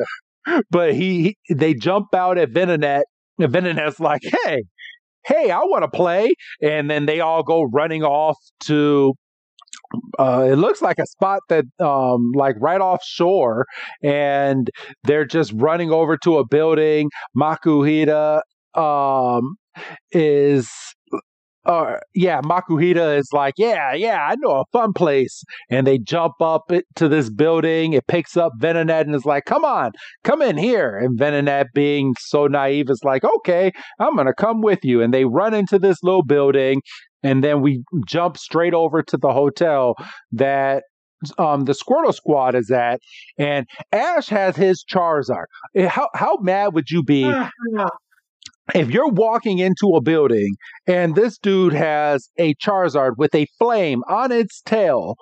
but he, he they jump out at Venonat. And Venonat's like, hey. Hey, I want to play. And then they all go running off to uh, it looks like a spot that um, like right offshore and they're just running over to a building makuhita um, is uh, yeah, Makuhita is like, yeah, yeah, I know a fun place. And they jump up to this building. It picks up Venonat and is like, come on, come in here. And Venonat, being so naive, is like, okay, I'm going to come with you. And they run into this little building and then we jump straight over to the hotel that um, the Squirtle Squad is at, and Ash has his Charizard. Eh, How how mad would you be if you're walking into a building and this dude has a Charizard with a flame on its tail?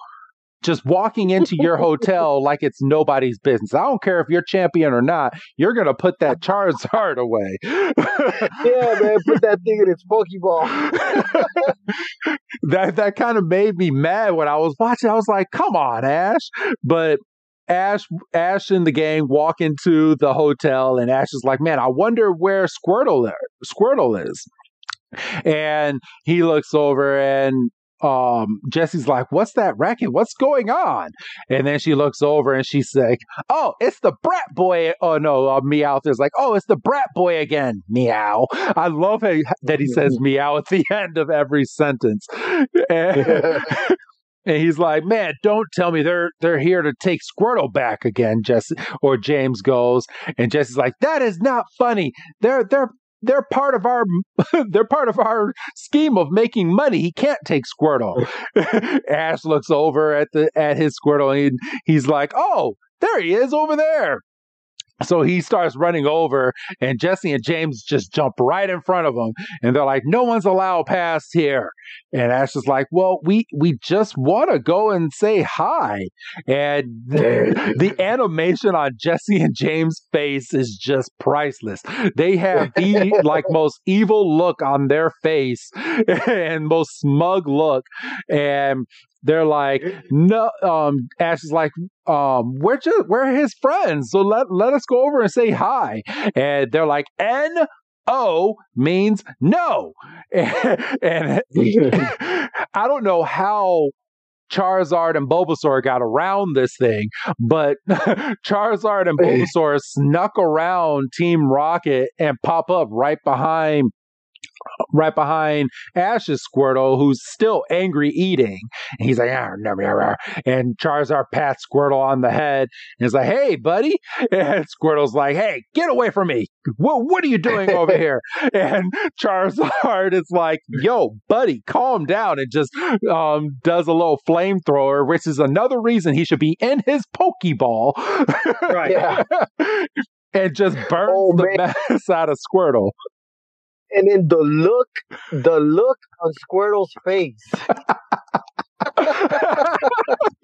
Just walking into your hotel like it's nobody's business. I don't care if you're champion or not. You're gonna put that Charizard away. Yeah, man, put that thing in its Pokeball. that that kind of made me mad when I was watching. I was like, "Come on, Ash!" But Ash, Ash and the gang walk into the hotel, and Ash is like, "Man, I wonder where Squirtle Squirtle is." And he looks over, and um, Jesse's like, "What's that racket? What's going on?" And then she looks over, and she's like, "Oh, it's the brat boy." Oh no, uh, Meowth is like, "Oh, it's the brat boy again." Meow. I love how, that he says meow at the end of every sentence. And, and he's like, "Man, don't tell me they're they're here to take Squirtle back again." Jesse or James goes, and Jesse's like, "That is not funny. They're they're." They're part of our they're part of our scheme of making money. He can't take Squirtle. Ash looks over at the at his Squirtle and he's like, "Oh, there he is over there." So he starts running over, and Jesse and James just jump right in front of him, and they're like, "No one's allowed past here." And Ash is like, "Well, we we just want to go and say hi." And the, the animation on Jesse and James' face is just priceless. They have the like most evil look on their face and most smug look, and they're like, no. Um, Ash is like, um, we're just we're his friends, so let let us go over and say hi. And they're like, N O means no, and, I don't know how. Charizard and Bulbasaur got around this thing, but Charizard and Bulbasaur snuck around Team Rocket and pop up right behind right behind Ash's Squirtle, who's still angry eating. And he's like, ah, nah, nah, nah." and Charizard pats Squirtle on the head and he's like, hey, buddy. And Squirtle's like, hey, get away from me. What, what are you doing over here? And Charizard is like, yo, buddy, calm down. And just um, does a little flamethrower, which is another reason he should be in his Pokeball. Right. And just burns Oh, the mess out of Squirtle. And then the look, the look on Squirtle's face.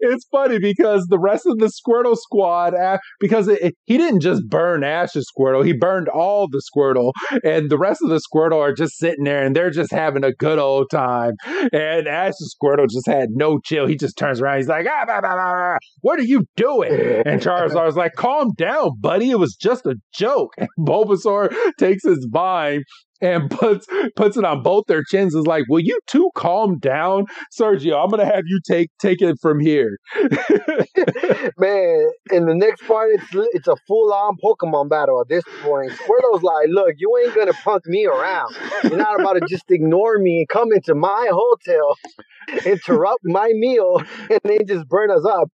it's funny because the rest of the Squirtle squad, uh, because it, it- he didn't just burn Ash's Squirtle, he burned all the Squirtle, and the rest of the Squirtle are just sitting there and they're just having a good old time. And Ash's Squirtle just had no chill. He just turns around, he's like, ah, bah, bah, bah, bah. "What are you doing?" And Charizard's like, "Calm down, buddy. It was just a joke." And Bulbasaur takes his vine. And puts puts it on both their chins. Is like, will you two calm down, Sergio? I'm gonna have you take take it from here. Man, in the next part, it's it's a full on Pokemon battle at this point. Squirtle's like, look, you ain't gonna punk me around. You're not about to just ignore me and come into my hotel, interrupt my meal, and then just burn us up.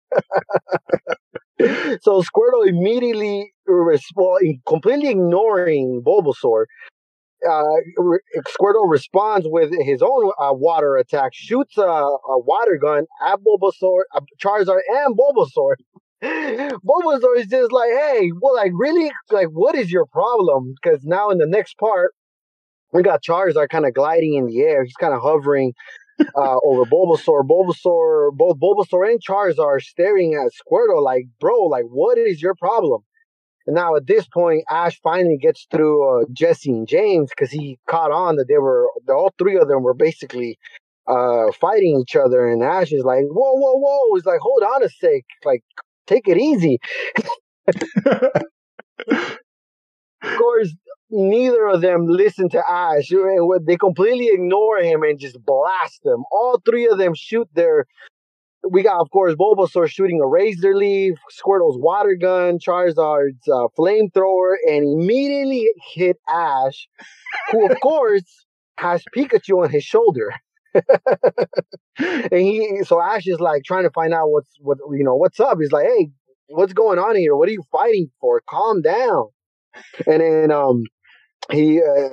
so Squirtle immediately, resp- completely ignoring Bulbasaur, uh, Squirtle responds with his own uh, water attack, shoots a, a water gun at Bulbasaur, uh, Charizard, and Bulbasaur. Bulbasaur is just like, hey, well, like, really? Like, what is your problem? Because now in the next part, we got Charizard kind of gliding in the air. He's kind of hovering uh, over Bulbasaur. Bulbasaur, both Bulbasaur and Charizard are staring at Squirtle like, bro, like, what is your problem? And now at this point, Ash finally gets through uh, Jesse and James because he caught on that they were, all three of them were basically uh, fighting each other. And Ash is like, whoa, whoa, whoa. He's like, hold on a sec. Like, take it easy. Of course, neither of them listen to Ash. They completely ignore him and just blast him. All three of them shoot their. We got, of course, Bulbasaur shooting a Razor Leaf, Squirtle's water gun, Charizard's uh, flamethrower, and immediately hit Ash, who, of course, has Pikachu on his shoulder. and he, so Ash is like trying to find out what's what you know what's up. He's like, hey, what's going on here? What are you fighting for? Calm down. And then um he uh,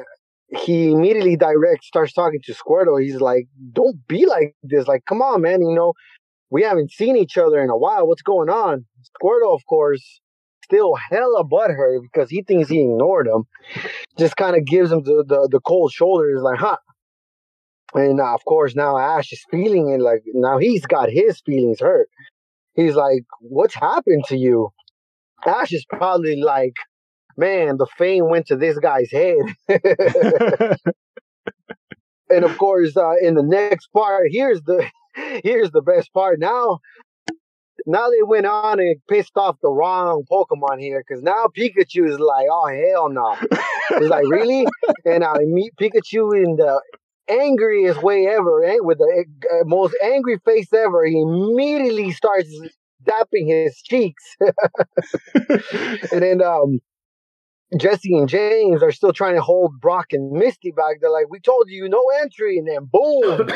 he immediately directs starts talking to Squirtle. He's like, "Don't be like this. Like, come on, man. You know, we haven't seen each other in a while. What's going on? Squirtle, of course, still hella butthurt because he thinks he ignored him. Just kind of gives him the, the, the cold shoulder. He's like, huh. And uh, of course, now Ash is feeling it like now he's got his feelings hurt. He's like, what's happened to you? Ash is probably like, man, the fame went to this guy's head. and of course, uh, in the next part, here's the here's the best part. Now now they went on and pissed off the wrong Pokemon here because now Pikachu is like, oh hell no. It's like really, and I meet Pikachu in the angriest way ever, eh? with the uh, most angry face ever. He immediately starts dapping his cheeks, and then um. Jesse and James are still trying to hold Brock and Misty back. They're like, "We told you no entry," and then boom,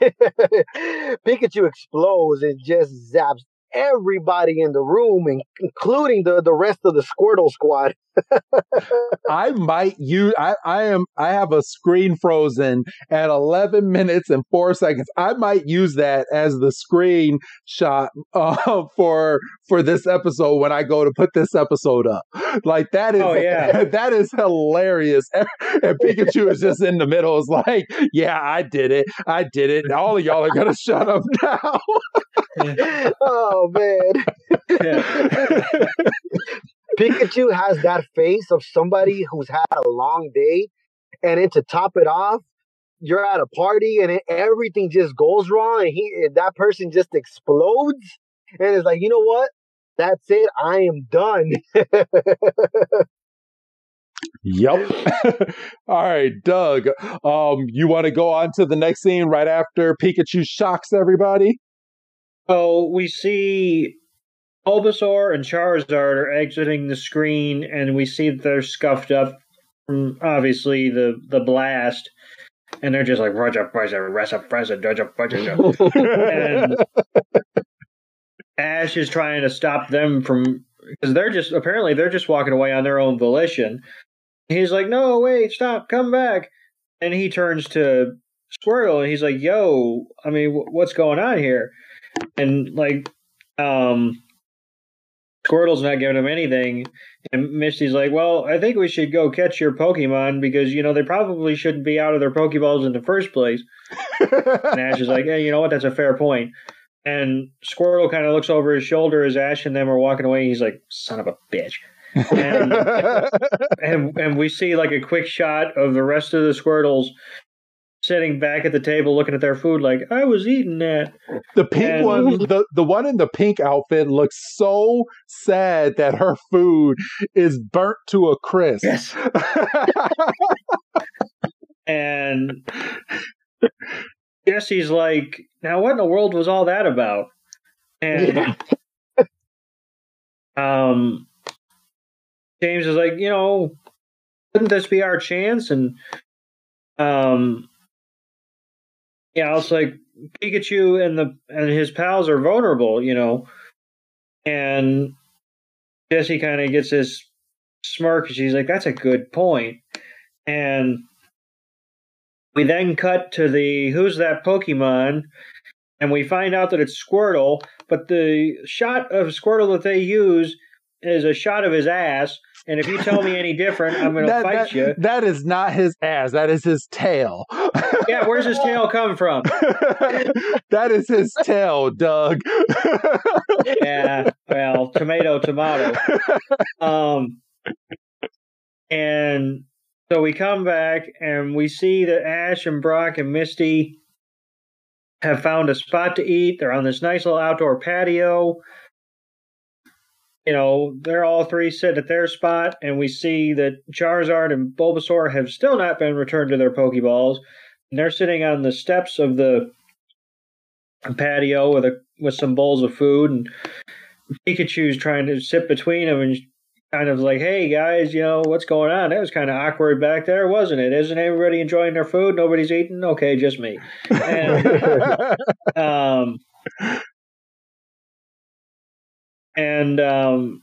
Pikachu explodes and just zaps everybody in the room, including the, the rest of the Squirtle squad. I might use I, I am I have a screen frozen at 11 minutes and 4 seconds. I might use that as the screen shot uh, for for this episode when I go to put this episode up. Like that is oh, yeah. that is hilarious. And Pikachu is just in the middle is like, "Yeah, I did it. I did it. All of y'all are going to shut up now." oh man. Pikachu has that face of somebody who's had a long day, and then to top it off, you're at a party and it, everything just goes wrong, and he that person just explodes, and it's like, you know what? That's it. I am done. Yep. All right, Doug. Um, you want to go on to the next scene right after Pikachu shocks everybody? So we see Bulbasaur and Charizard are exiting the screen, and we see that they're scuffed up from obviously the the blast, and they're just like Roger Preza, Reza Preza, Roger Preza, and Ash is trying to stop them from because they're just apparently they're just walking away on their own volition. He's like, "No, wait, stop, come back!" And he turns to Squirtle, and he's like, "Yo, I mean, what's going on here?" And like, um, Squirtle's not giving him anything. And Misty's like, Well, I think we should go catch your Pokemon because, you know, they probably shouldn't be out of their Pokeballs in the first place. and Ash is like, Hey, you know what? That's a fair point. And Squirtle kind of looks over his shoulder as Ash and them are walking away. He's like, Son of a bitch. and, and and we see like a quick shot of the rest of the Squirtles sitting back at the table looking at their food like I was eating that. The pink and, one, the the one in the pink outfit looks so sad that her food is burnt to a crisp. Yes. and Jesse's like, now what in the world was all that about? And um James is like, you know, couldn't this be our chance? And um yeah, I was like Pikachu and the and his pals are vulnerable, you know. And Jesse kind of gets this smirk. She's like, "That's a good point." And we then cut to the who's that Pokemon, and we find out that it's Squirtle. But the shot of Squirtle that they use is a shot of his ass, and if you tell me any different, I'm going to fight that, you. That is not his ass. That is his tail. Yeah, where's his tail come from? that is his tail, Doug. yeah, well, tomato, tomato. Um, and so we come back and we see that Ash and Brock and Misty have found a spot to eat. They're on this nice little outdoor patio you know, they're all three sitting at their spot, and we see that Charizard and Bulbasaur have still not been returned to their Pokeballs. And they're sitting on the steps of the patio with a with some bowls of food, and Pikachu's trying to sit between them and kind of like, "Hey guys, you know what's going on?" That was kind of awkward back there, wasn't it? Isn't everybody enjoying their food? Nobody's eating. Okay, just me. And, um, and um,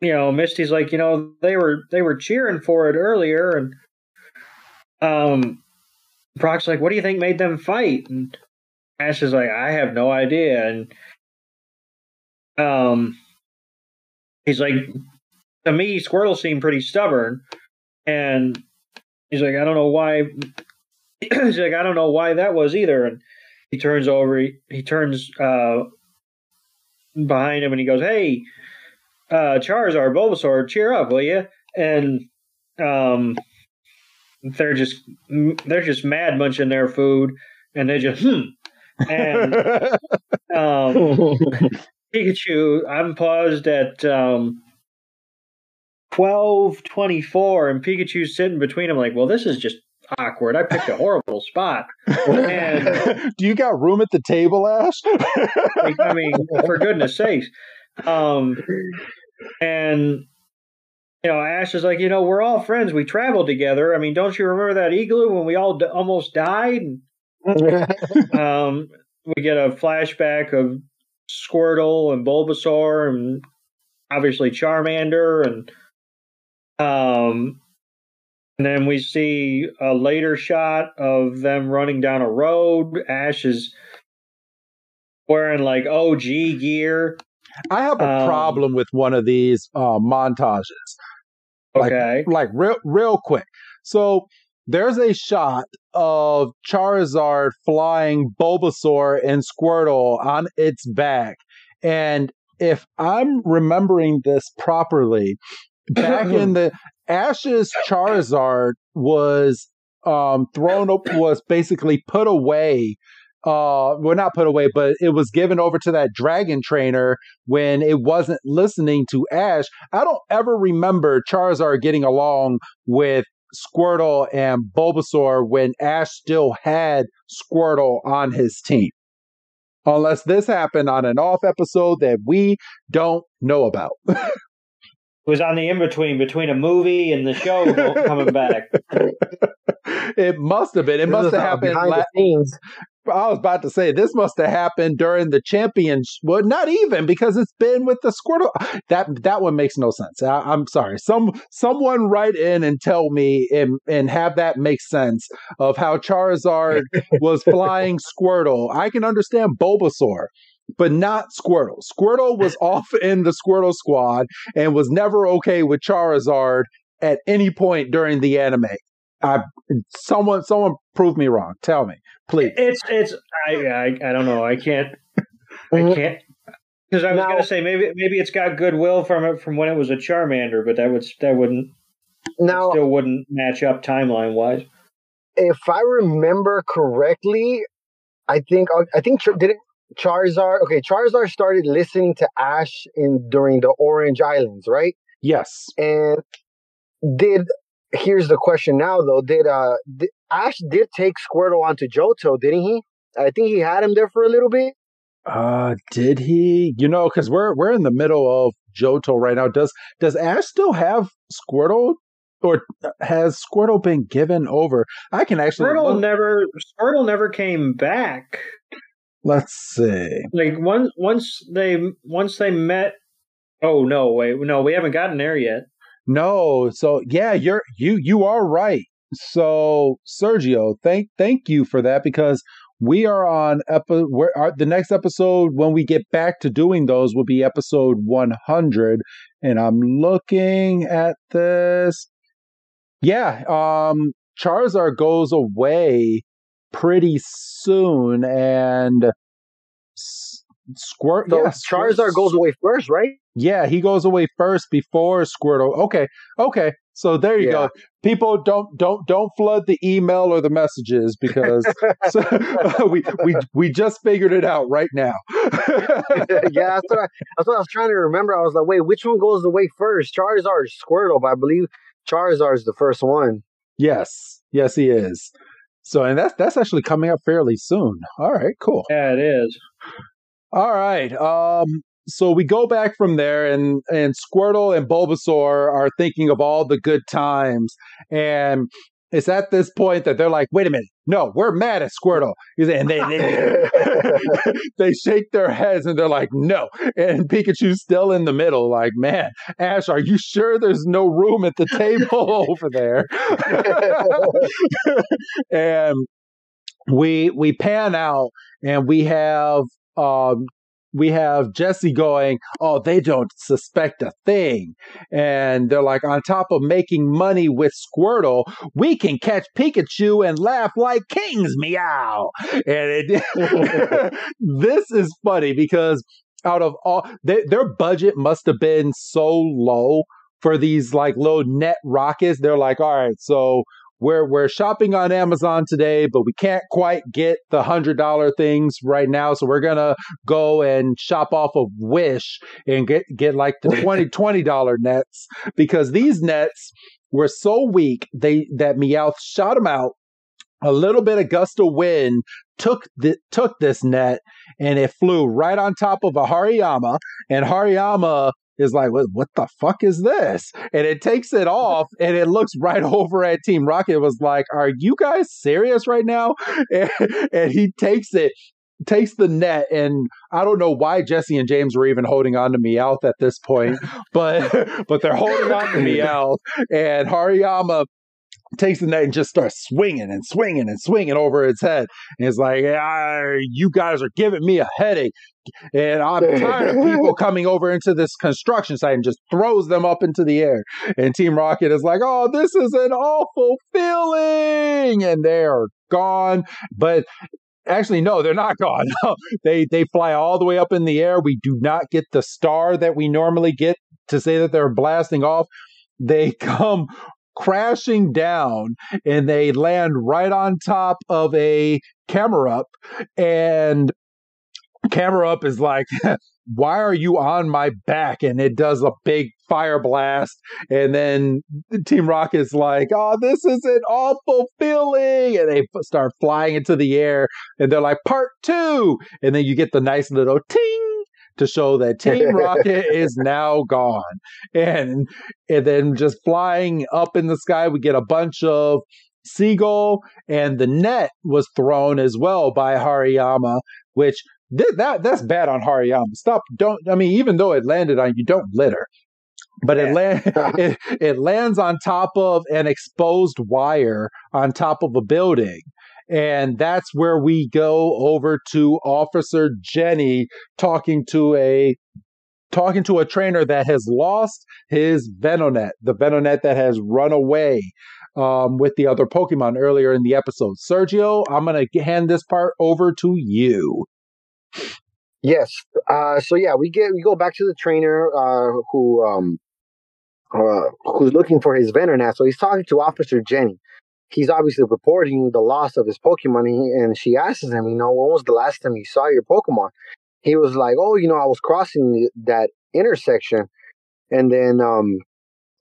you know, Misty's like, you know, they were they were cheering for it earlier, and um, Brock's like, what do you think made them fight? And Ash is like, I have no idea, and um, he's like, to me, Squirtle seemed pretty stubborn, and he's like, I don't know why. he's like, I don't know why that was either, and he turns over, he, he turns uh behind him, and he goes, Hey, uh, Charizard, Bulbasaur, cheer up, will you? And um, they're just they're just mad munching their food, and they just hmm. And um, Pikachu, I'm paused at um, twelve twenty four, and Pikachu's sitting between them, like, well, this is just awkward. I picked a horrible spot. And Do you got room at the table, Ash? I mean, for goodness sakes. Um, and you know, Ash is like, you know, we're all friends. We traveled together. I mean, don't you remember that igloo when we all d- almost died? um, we get a flashback of Squirtle and Bulbasaur and obviously Charmander and um and then we see a later shot of them running down a road. Ash is wearing like OG gear. I have a Um, problem with one of these uh, montages. Like- Okay. like real real quick. So there's a shot of Charizard flying Bulbasaur and Squirtle on its back. And if I'm remembering this properly, back in the Ash's Charizard was um thrown up was basically put away uh well not put away but it was given over to that dragon trainer when it wasn't listening to ash i don't ever remember charizard getting along with squirtle and bulbasaur when ash still had squirtle on his team unless this happened on an off episode that we don't know about It was on the in between between a movie and the show coming back. it must have been it must have happened behind la- the scenes. I was about to say this must have happened during the champions. Well, not even because it's been with the Squirtle. That that one makes no sense. I, I'm sorry. Some someone write in and tell me and and have that make sense of how Charizard was flying Squirtle. I can understand Bulbasaur. But not Squirtle. Squirtle was off in the Squirtle squad and was never okay with Charizard at any point during the anime. I someone someone prove me wrong. Tell me, please. It's it's I I, I don't know. I can't I uh-huh. can't because I was Now- gonna say maybe maybe it's got goodwill from it from when it was a Charmander, but that would that wouldn't Now, still wouldn't match up timeline wise. if I remember correctly, I think uh, I think Char- did it Charizard. Okay, Charizard started listening to Ash in during the Orange Islands, right? Yes. And did here's the question now though? Did uh did, Ash did take Squirtle onto Johto, didn't he? I think he had him there for a little bit. Uh, did he? You know, because we're we're in the middle of Johto right now. Does does Ash still have Squirtle, or has Squirtle been given over? I can actually Squirtle look- never Squirtle never came back. let's see. Like once once they once they met. Oh no! Wait, no, we haven't gotten there yet. No, so yeah, you're you you are right. So Sergio, thank thank you for that because we are on epi- our, the next episode when we get back to doing those will be episode 100 and I'm looking at this. Yeah, um Charizard goes away pretty soon and Squirt So yeah, Charizard goes away first, right? yeah, he goes away first before Squirtle. Okay, okay. So there you Yeah. go. People don't don't don't flood the email or the messages because so, we we we just figured it out right now. yeah, that's what, I, that's what I was trying to remember. I was like, wait, which one goes away first? Charizard or Squirtle? But I believe Charizard is the first one. yes, yes, he is. So and that's that's actually coming up fairly soon. All right, cool. Yeah, it is. All right. Um, so we go back from there, and and Squirtle and Bulbasaur are thinking of all the good times, and it's at this point that they're like, "Wait a minute, no, we're mad at Squirtle," He's- and they they, they shake their heads and they're like, "No," and Pikachu's still in the middle, like, "Man, Ash, are you sure there's no room at the table over there?" and we we pan out and we have um we have Jesse going, Oh, they don't suspect a thing. And they're like, On top of making money with Squirtle, we can catch Pikachu and laugh like kings, meow. And it, this is funny because out of all they, their budget must have been so low for these like little net rockets. They're like, All right, so we're we're shopping on Amazon today, but we can't quite get the hundred dollar things right now. So we're gonna go and shop off of Wish and get get like the 20 20 dollar nets because these nets were so weak they that Meowth shot them out. A little bit of gust of wind took the, took this net and it flew right on top of a Hariyama and Hariyama is like, what, what the fuck is this? And it takes it off and it looks right over at Team Rocket. It was like, are you guys serious right now? And, and he takes it takes the net and I don't know why Jesse and James were even holding on to Meowth at this point, but but they're holding on to Meowth and Hariyama takes the net and just starts swinging and swinging and swinging over its head. And it's like, you guys are giving me a headache. And I'm tired of people coming over into this construction site and just throws them up into the air. And Team Rocket is like, oh, this is an awful feeling. And they are gone. But actually no they're not gone they they fly all the way up in the air we do not get the star that we normally get to say that they're blasting off they come crashing down and they land right on top of a Camerupt. And Camerupt is like why are you on my back? And it does a big fire blast. And then team rocket's like oh this is an awful feeling and they start flying into the air and they're like part two! And then you get the nice little ting to show that Team Rocket is now gone. And and then just flying up in the sky, we get a bunch of seagull, and the net was thrown as well by Hariyama, which th- that that's bad on Hariyama. Stop! Don't. I mean, even though it landed on you, don't litter. But it, land, it it lands on top of an exposed wire on top of a building, and that's where we go over to Officer Jenny talking to a talking to a trainer that has lost his Venonat, the Venonat that has run away um, with the other Pokemon earlier in the episode. Sergio, I'm going to hand this part over to you. Yes. Uh, so yeah, we get we go back to the trainer uh, who um, uh, who's looking for his Venonat. So he's talking to Officer Jenny he's obviously reporting the loss of his Pokemon. And she asks him, you know, when was the last time you saw your Pokemon? He was like, oh, you know, I was crossing that intersection. And then um,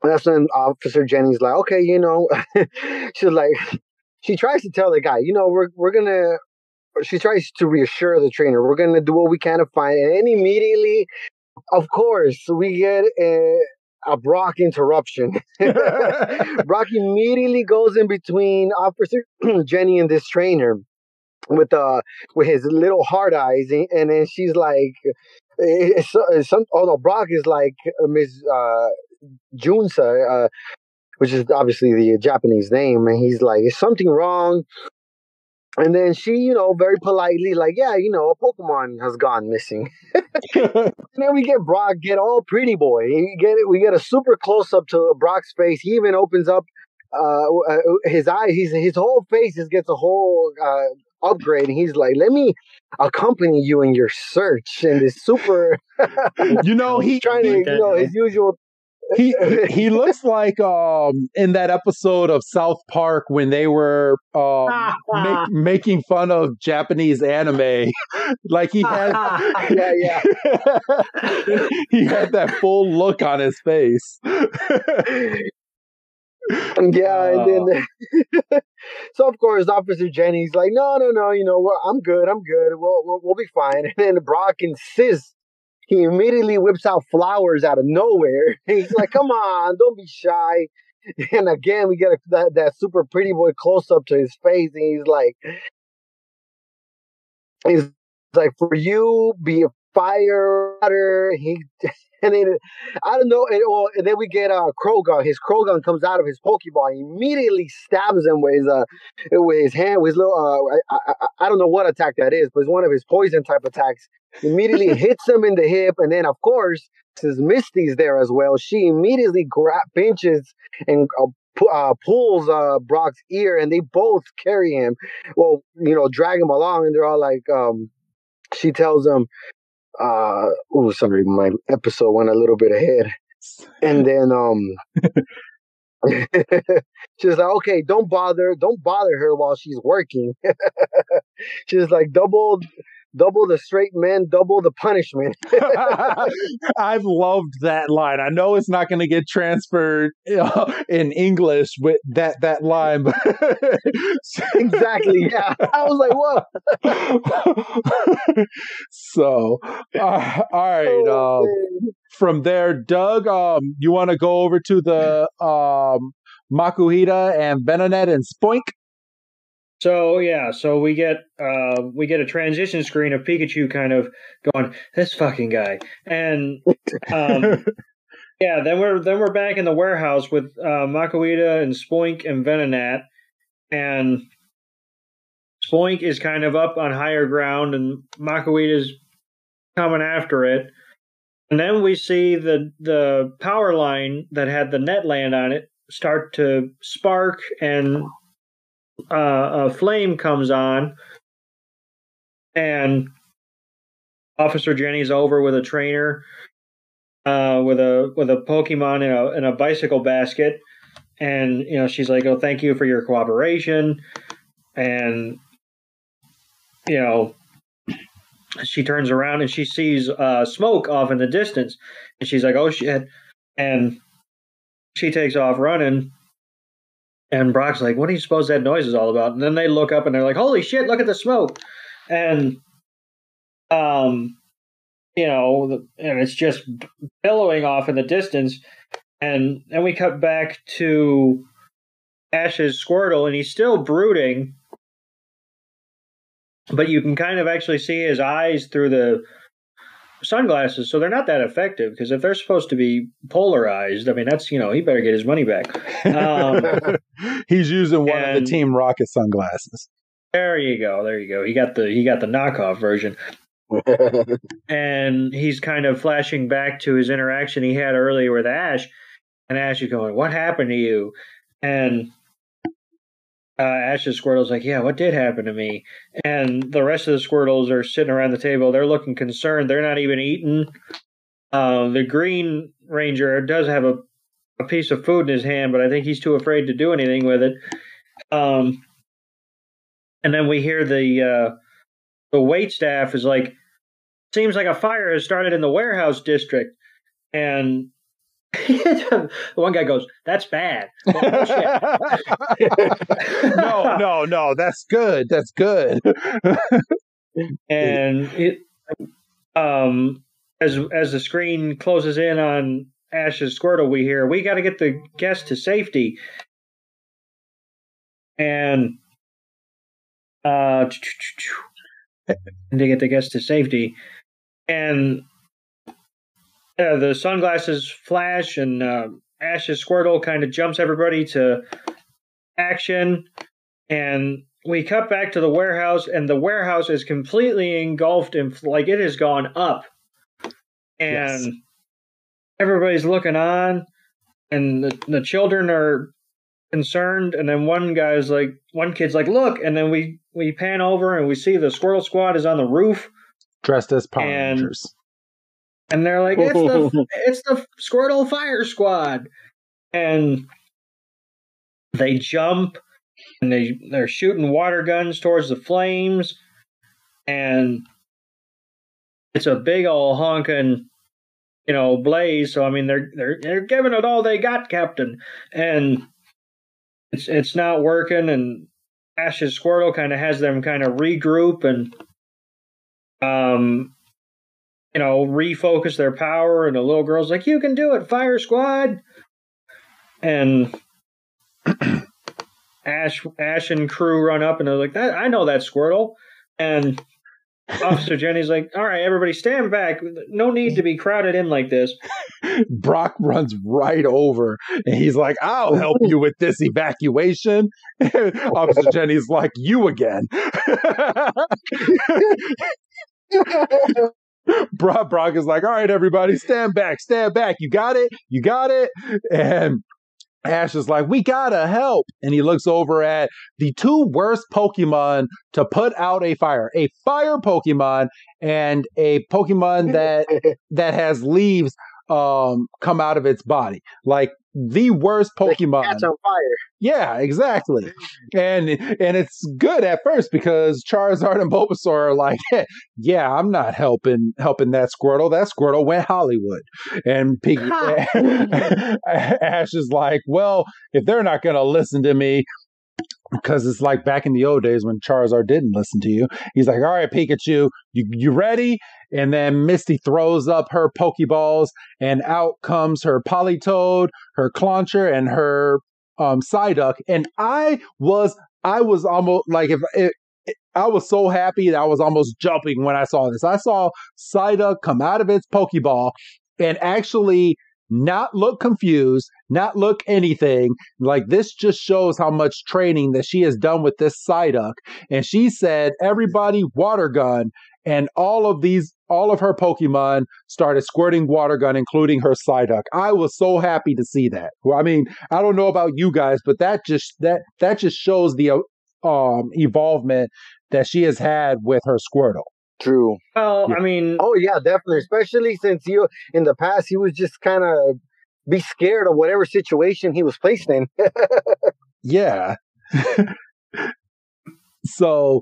that's when Officer Jenny's like, okay, you know, she's like, she tries to tell the guy, you know, we're we're gonna. She tries to reassure the trainer, we're gonna do what we can to find. And immediately, of course, we get a, a Brock interruption. Brock immediately goes in between Officer Jenny and this trainer with uh with his little hard eyes, and then she's like, it's, it's some, although Brock is like uh, Miss uh, Junsa, uh, which is obviously the Japanese name, and he's like, is something wrong? And then she, you know, very politely, like, yeah, you know, a Pokemon has gone missing. and then we get Brock get all pretty boy. We get it. We get a super close up to Brock's face. He even opens up uh, uh his eye. He's his whole face just gets a whole uh, upgrade. And he's like, let me accompany you in your search. And this super, you know, he trying to, you know, his usual he he looks like um in that episode of South Park when they were um make, making fun of Japanese anime. like he had yeah yeah he had that full look on his face. yeah, and then so of course Officer Jenny's like, no, no, no, you know, I'm good, I'm good, we'll, we'll we'll be fine. And then Brock insists he immediately whips out flowers out of nowhere. He's like, "Come on, don't be shy." And again, we get a, that that super pretty boy close up to his face, and he's like, "He's like for you, be a fire water." He And then I don't know, and, well, and then we get uh Croagunk. His Croagunk comes out of his Pokeball, and immediately stabs him with his uh with his hand, with his little uh I, I, I don't know what attack that is, but it's one of his poison type attacks. Immediately hits him in the hip, and then of course since Misty's there as well, she immediately grab pinches and uh, uh, pulls uh, Brock's ear, and they both carry him. Well, you know, drag him along, and they're all like, um, she tells them, uh, oh, sorry, my episode went a little bit ahead, and then um. she's like, okay, don't bother, don't bother her while she's working. she's like, double, double the straight men, double the punishment. I've loved that line. I know it's not going to get transferred in English with that that line, but exactly. Yeah, I was like, whoa. so, uh, all right. Oh, um, from there, Doug, um, you want to go over to the um, Makuhita and Venonat and Spoink? So yeah, so we get uh, we get a transition screen of Pikachu kind of going this fucking guy, and um, yeah, then we're then we're back in the warehouse with uh, Makuhita and Spoink and Venonat, and Spoink is kind of up on higher ground, and Makuhita's coming after it, and then we see the the power line that had the net land on it start to spark and uh, a flame comes on, and Officer Jenny's over with a trainer, uh, with a with a Pokemon in a in a bicycle basket, and you know she's like, "Oh, thank you for your cooperation," and you know she turns around and she sees uh, smoke off in the distance, and she's like, "Oh shit!" and she takes off running and Brock's like, "What do you suppose that noise is all about?" And then they look up and they're like, "Holy shit! Look at the smoke!" And um, you know, and it's just billowing off in the distance. And then we cut back to Ash's Squirtle, and he's still brooding, but you can kind of actually see his eyes through the sunglasses, so they're not that effective because if they're supposed to be polarized, I mean, that's you know he better get his money back. Um, He's using one of the Team Rocket sunglasses. There you go. There you go. He got the he got the knockoff version. and he's kind of flashing back to his interaction he had earlier with Ash, and Ash is going, "What happened to you?" And uh, Ash's Squirtle's like, yeah, what did happen to me? And the rest of the Squirtles are sitting around the table. They're looking concerned. They're not even eating. Uh, the Green Ranger does have a, a piece of food in his hand, but I think he's too afraid to do anything with it. Um, and then we hear the uh, the wait staff is like, seems like a fire has started in the warehouse district, and one guy goes, "That's bad." no, no, no, that's good. That's good. and it, um, as as the screen closes in on Ash's Squirtle, we hear, "We got to get the guest to safety." And uh, to get the guest to safety, and uh, the sunglasses flash and uh, Ash's Squirtle kind of jumps everybody to action. And we cut back to the warehouse, and the warehouse is completely engulfed in, like, it has gone up. And yes. everybody's looking on, and the, the children are concerned. And then one guy's like, one kid's like, look. And then we, we pan over and we see the Squirtle Squad is on the roof. Dressed as Power Rangers and they're like, "It's the it's the Squirtle Fire Squad," and they jump and they they're shooting water guns towards the flames, and it's a big old honking, you know, blaze. So I mean, they're they're they're giving it all they got, Captain, and it's it's not working, and Ash's Squirtle kind of has them kind of regroup and um you know, refocus their power. And the little girl's like, "You can do it, Fire Squad!" And Ash, Ash and crew run up, and they're like, "That I know that Squirtle." And Officer Jenny's like, all right, everybody stand back. No need to be crowded in like this. Brock runs right over and he's like, I'll help you with this evacuation. Officer Jenny's like, you again. Brock, Brock is like, all right, everybody, stand back, stand back. You got it, you got it. And Ash is like, we gotta help. And he looks over at the two worst Pokemon to put out a fire a fire Pokemon and a Pokemon that that has leaves um come out of its body. Like the worst Pokemon. Catch on fire. Yeah, exactly. And and it's good at first because Charizard and Bulbasaur are like, yeah, I'm not helping helping that Squirtle. That Squirtle went Hollywood. And Piggy Ash is like, well, if they're not going to listen to me, because it's like back in the old days when Charizard didn't listen to you. He's like, "All right, Pikachu, you you ready?" And then Misty throws up her Pokeballs, and out comes her Politoed, her Clauncher, and her um, Psyduck. And I was I was almost like if it, I was so happy that I was almost jumping when I saw this. I saw Psyduck come out of its Pokeball and actually not look confused, not look anything. Like this just shows how much training that she has done with this Psyduck. And she said, everybody water gun. And all of these, all of her Pokemon started squirting water gun, including her Psyduck. I was so happy to see that. Well, I mean, I don't know about you guys, but that just that that just shows the um evolvement that she has had with her Squirtle. True. Well, yeah. I mean, oh yeah, definitely. Especially since you in the past he was just kind of be scared of whatever situation he was placed in. yeah. so,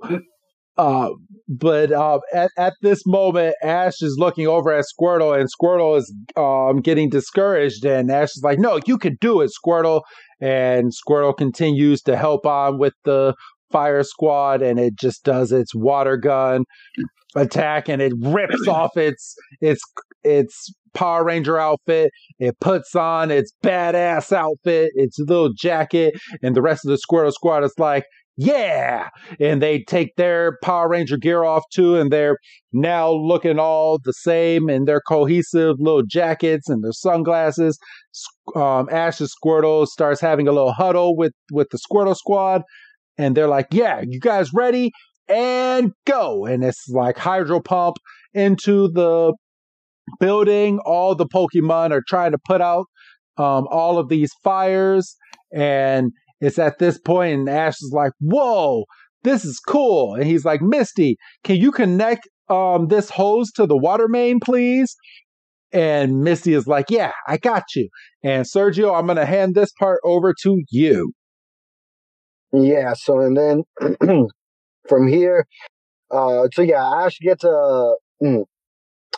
uh, but uh, at at this moment, Ash is looking over at Squirtle, and Squirtle is um, getting discouraged. And Ash is like, "No, you can do it, Squirtle." And Squirtle continues to help on with the fire squad and it just does its water gun attack and it rips off its its its Power Ranger outfit. It puts on its badass outfit, its little jacket, and the rest of the Squirtle Squad is like, yeah! And they take their Power Ranger gear off too, and they're now looking all the same in their cohesive little jackets and their sunglasses. Um, Ash's Squirtle starts having a little huddle with, with the Squirtle Squad, and they're like, yeah, you guys ready? and go. And it's like hydro pump into the building. All the Pokemon are trying to put out um, all of these fires. And it's at this point, and Ash is like, whoa, this is cool. And he's like, Misty, can you connect um, this hose to the water main, please? And Misty is like, yeah, I got you. And Sergio, I'm going to hand this part over to you. Yeah. So, and then from here. Uh, so yeah, Ash gets a mm,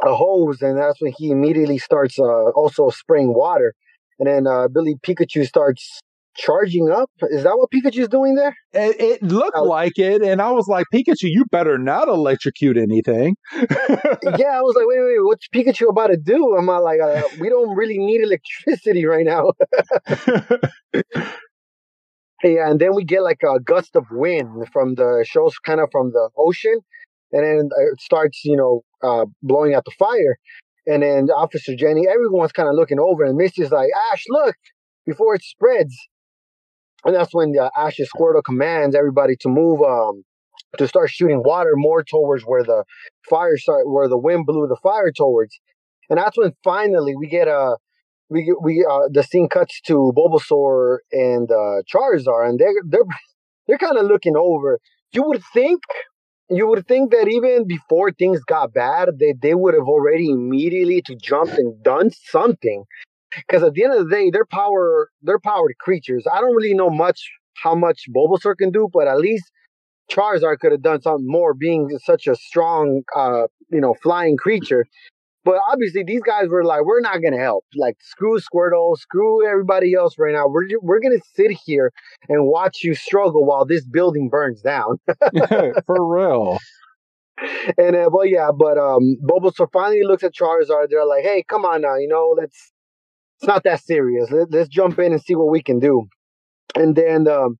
a hose, and that's when he immediately starts uh, also spraying water. And then uh, Billy Pikachu starts charging up. Is that what Pikachu's doing there? It, it looked uh, like it, and I was like, Pikachu, you better not electrocute anything. yeah, I was like, wait, wait, what's Pikachu about to do? I'm like, uh, we don't really need electricity right now. Yeah, and then we get like a gust of wind from the shows, kind of from the ocean, and then it starts, you know, uh, blowing out the fire. And then Officer Jenny, everyone's kind of looking over, and Misty's like, "Ash, look!" Before it spreads, and that's when the Ash's Squirtle commands everybody to move, um, to start shooting water more towards where the fire start, where the wind blew the fire towards. And that's when finally we get a we we uh the scene cuts to Bulbasaur and uh Charizard, and they're they're they're kind of looking over. You would think you would think that even before things got bad, they they would have already immediately to jumped and done something. Because at the end of the day, they're power they're powered creatures. I don't really know much how much Bulbasaur can do, but at least Charizard could have done something more, being such a strong, uh, you know, flying creature. But obviously, these guys were like, "We're not gonna help. Like, screw Squirtle, screw everybody else right now. We're we're gonna sit here and watch you struggle while this building burns down." For real. And uh, well, yeah, but um, Bulbasaur finally looks at Charizard. They're like, "Hey, come on now, you know, let's. It's not that serious. Let, us jump in and see what we can do." And then um,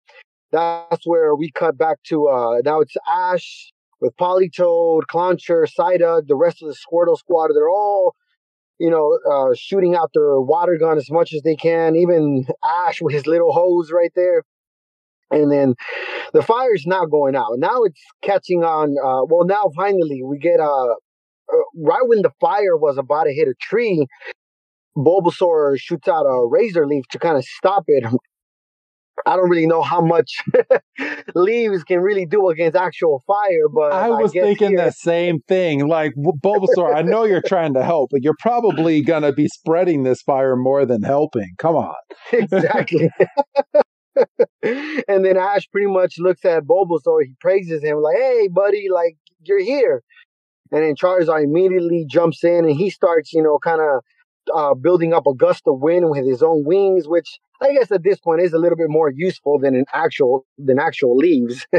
that's where we cut back to uh, now it's Ash, with Politoed, Clauncher, Psyduck, the rest of the Squirtle squad. They're all, you know, uh, shooting out their water gun as much as they can. Even Ash with his little hose right there. And then the fire's now going out. Now it's catching on. Uh, well, now finally we get uh, uh, right when the fire was about to hit a tree, Bulbasaur shoots out a razor leaf to kind of stop it. I don't really know how much leaves can really do against actual fire, but I was I thinking here... the same thing. Like Bulbasaur, I know you're trying to help, but you're probably going to be spreading this fire more than helping. Come on. exactly. and then Ash pretty much looks at Bulbasaur. He praises him like, "Hey, buddy, like you're here." And then Charizard immediately jumps in and he starts, you know, kind of uh, building up a gust of wind with his own wings, which I guess at this point is a little bit more useful than an actual than actual leaves.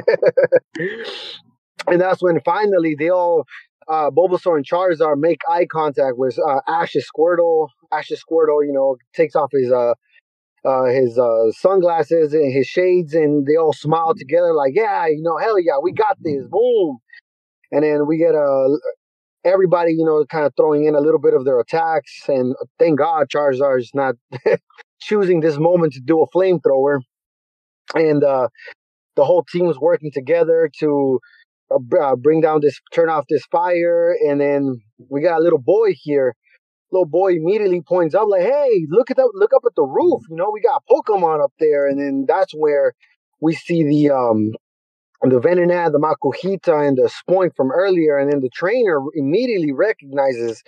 and that's when finally they all uh, Bulbasaur and Charizard make eye contact with uh, Ash's Squirtle. Ash's Squirtle, you know, takes off his uh, uh, his uh, sunglasses and his shades, and they all smile together like, "Yeah, you know, hell yeah, we got this!" Boom, and then we get a everybody, you know, kind of throwing in a little bit of their attacks. And thank God Charizard is not choosing this moment to do a flamethrower. And uh, the whole team is working together to uh, uh, bring down this, turn off this fire. And then we got a little boy here. Little boy immediately points out, like, "Hey, look at that! Look up at the roof. You know, we got Pokemon up there." And then that's where we see the um the Venonat, the Makuhita, and the Spoink from earlier, and then the trainer immediately recognizes,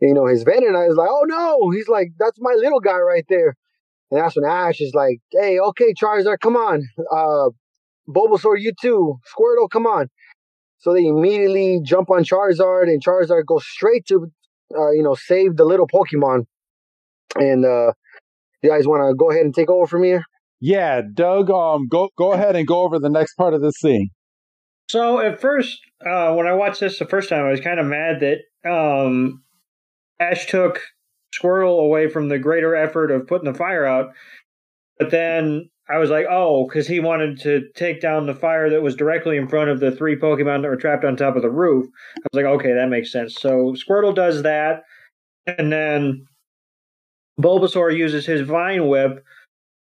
you know, his Venonat is like, oh no, he's like, that's my little guy right there. And that's when Ash is like, hey, okay, Charizard, come on. Uh, Bulbasaur, you too. Squirtle, come on. So they immediately jump on Charizard, and Charizard goes straight to, uh, you know, save the little Pokemon. And uh, you guys want to go ahead and take over from here? Yeah, Doug, um, go go ahead and go over the next part of this scene. So at first, uh, when I watched this the first time, I was kind of mad that um, Ash took Squirtle away from the greater effort of putting the fire out. But then I was like, oh, because he wanted to take down the fire that was directly in front of the three Pokemon that were trapped on top of the roof. I was like, okay, that makes sense. So Squirtle does that, and then Bulbasaur uses his Vine Whip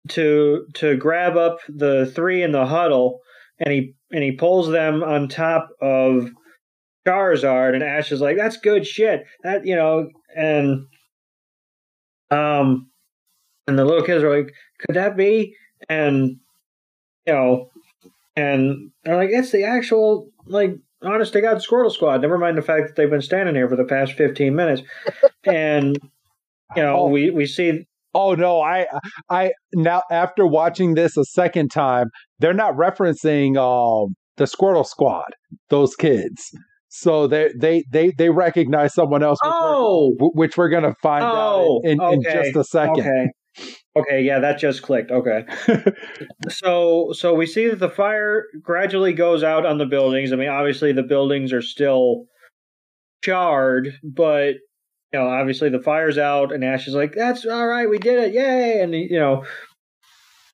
to to grab up the three in the huddle, and he and he pulls them on top of Charizard, and Ash is like, "That's good shit." That you know, and um, and the little kids are like, "Could that be?" And you know, and they're like, "It's the actual like." Honest to God, Squirtle Squad. Never mind the fact that they've been standing here for the past fifteen minutes, and you know, oh. we we see Oh no, I I now after watching this a second time, they're not referencing um the Squirtle Squad, those kids. So they they they they recognize someone else, which, oh. we're, which we're gonna find oh, out in, okay. in just a second. Okay. Okay, yeah, that just clicked. Okay. so so we see that the fire gradually goes out on the buildings. I mean, obviously the buildings are still charred, but you know, obviously the fire's out, and Ash is like, "That's all right, we did it, yay!" And you know,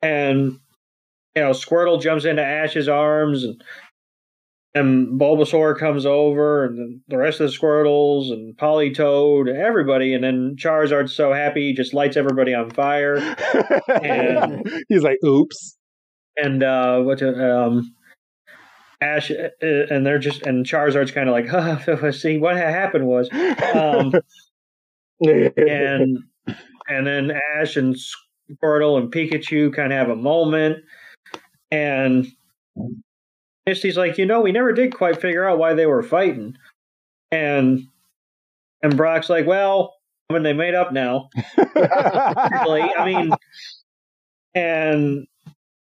and you know, Squirtle jumps into Ash's arms, and and Bulbasaur comes over, and the rest of the Squirtles, and Politoed, everybody, and then Charizard's so happy he just lights everybody on fire. and he's like, "Oops!" And uh, what? Um, Ash, uh, and they're just, and Charizard's kind of like, huh, see, what happened was, um, and and then Ash and Squirtle and Pikachu kind of have a moment, and Misty's like, you know, we never did quite figure out why they were fighting, and and Brock's like, well, I mean, they made up now. really, I mean, and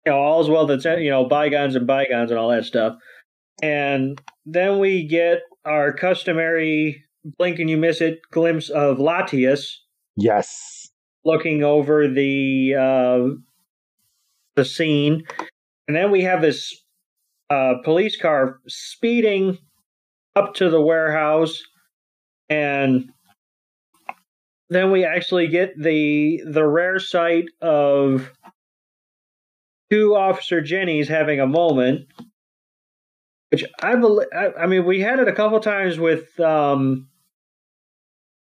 you know, all's well that's you know bygones and bygones and all that stuff, and then we get our customary blink and you miss it glimpse of Latias. Yes. Looking over the uh, the scene, and then we have this uh, police car speeding up to the warehouse, and then we actually get the the rare sight of two Officer Jennies having a moment which I believe. I, I, mean, we had it a couple times with um,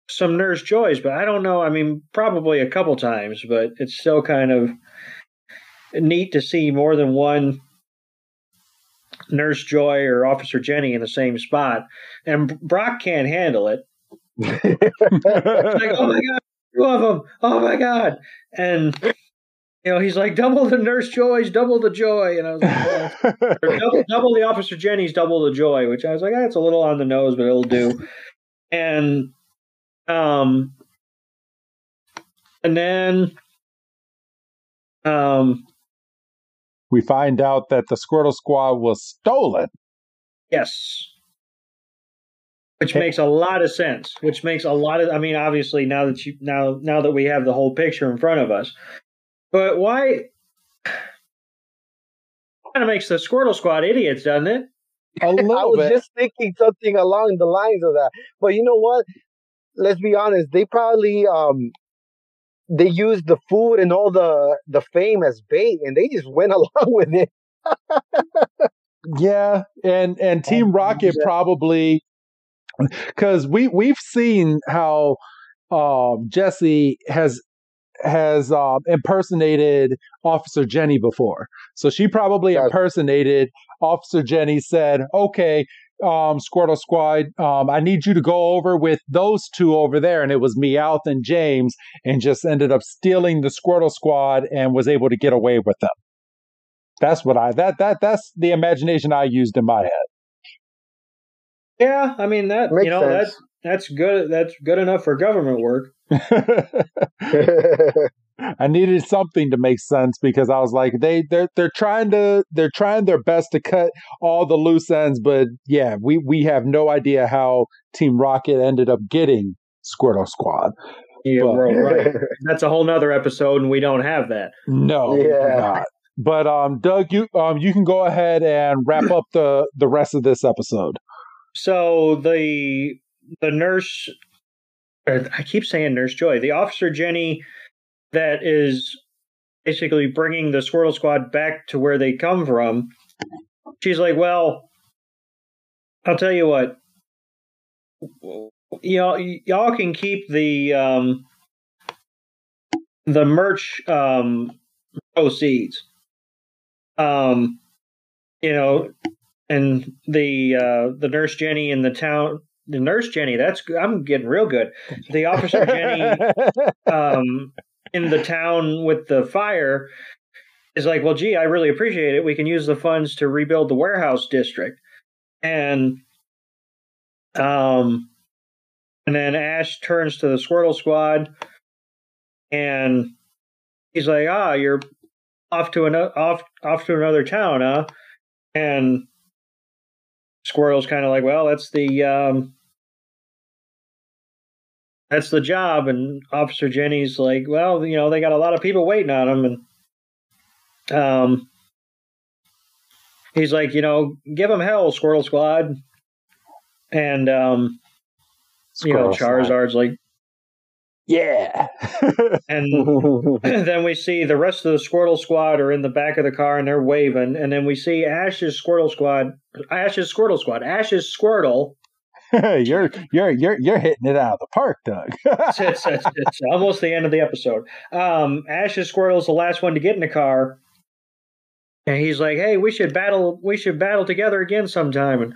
some Nurse Joys, but I don't know. I mean, probably a couple times, but it's still kind of neat to see more than one Nurse Joy or Officer Jenny in the same spot. And Brock can't handle it. like, oh my god, two of them! Oh my god! And you know, he's like double the Nurse Joys, double the joy, and I was like, oh. double, double, the Officer Jenny's, double the joy, which I was like, that's ah, a little on the nose, but it'll do. And um, and then um, we find out that the Squirtle Squad was stolen. Yes. Which makes a lot of sense. Which makes a lot of I mean, obviously now that you now now that we have the whole picture in front of us. But why kind of makes the Squirtle Squad idiots, doesn't it? A little I was bit. just thinking something along the lines of that. But you know what? Let's be honest, they probably um they used the food and all the the fame as bait, and they just went along with it. yeah, and and Team Rocket probably because we we've seen how um, Jesse has has um, impersonated Officer Jenny before, so she probably impersonated Officer Jenny. Said, "Okay, um, Squirtle Squad, um, I need you to go over with those two over there. And it was Meowth and James, and just ended up stealing the Squirtle Squad and was able to get away with them. That's what I that that that's the imagination I used in my head. Yeah, I mean that Makes you know sense. that's that's good that's good enough for government work. I needed something to make sense because I was like, they they're they're trying to they're trying their best to cut all the loose ends, but yeah, we we have no idea how Team Rocket ended up getting Squirtle Squad. Yeah, but, right. That's a whole nother episode, and we don't have that. No, yeah. But um, Doug, you um, you can go ahead and wrap up the the rest of this episode. So the the nurse, I keep saying Nurse Joy, the officer Jenny that is basically bringing the Squirtle Squad back to where they come from. She's like, "Well, I'll tell you what. Y'all, y'all can keep the um, the merch um, proceeds. Um, you know, and the uh, the nurse Jenny in the town." The nurse Jenny, that's I'm getting real good. The officer Jenny, um, in the town with the fire is like, well, gee, I really appreciate it. We can use the funds to rebuild the warehouse district. And um and then Ash turns to the Squirtle Squad and he's like, ah, you're off to another off off to another town, huh? And Squirtle's kind of like, well, that's the um that's the job. And Officer Jenny's like, well, you know, they got a lot of people waiting on them. And um, he's like, you know, give them hell, Squirtle Squad. And, um, you know, Charizard's like, yeah. and then we see the rest of the Squirtle Squad are in the back of the car and they're waving. And then we see Ash's Squirtle Squad, Ash's Squirtle Squad, Ash's Squirtle you're you're you're you're hitting it out of the park, Doug. it's, it's, it's, it's, almost the end of the episode. Um, Ash's Squirtle's the last one to get in the car, and he's like, "Hey, we should battle. We should battle together again sometime." And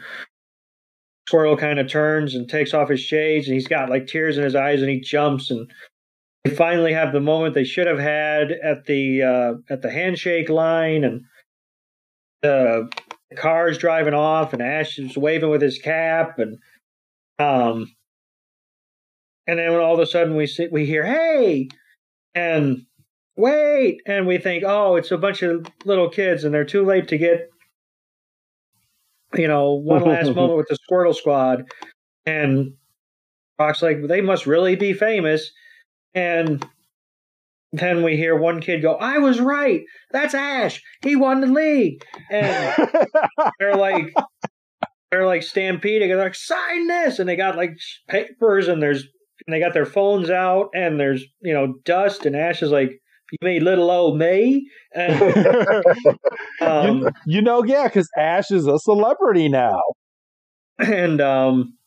Squirtle kind of turns and takes off his shades, and he's got like tears in his eyes, and he jumps, and they finally have the moment they should have had at the uh, at the handshake line, and the car's driving off, and Ash is waving with his cap, and um, and then all of a sudden we see, we hear, "Hey!" and wait, and we think, "Oh, it's a bunch of little kids, and they're too late to get." You know, one last moment with the Squirtle Squad, and Brock's like, "They must really be famous," and then we hear one kid go, I was right. That's Ash. He won the league. And they're like, they're like stampeding and they're like sign this and they got like papers and there's and they got their phones out and there's you know dust and ashes like You mean little old me? And, um, you, you, know, yeah, because Ash is a celebrity now. And um,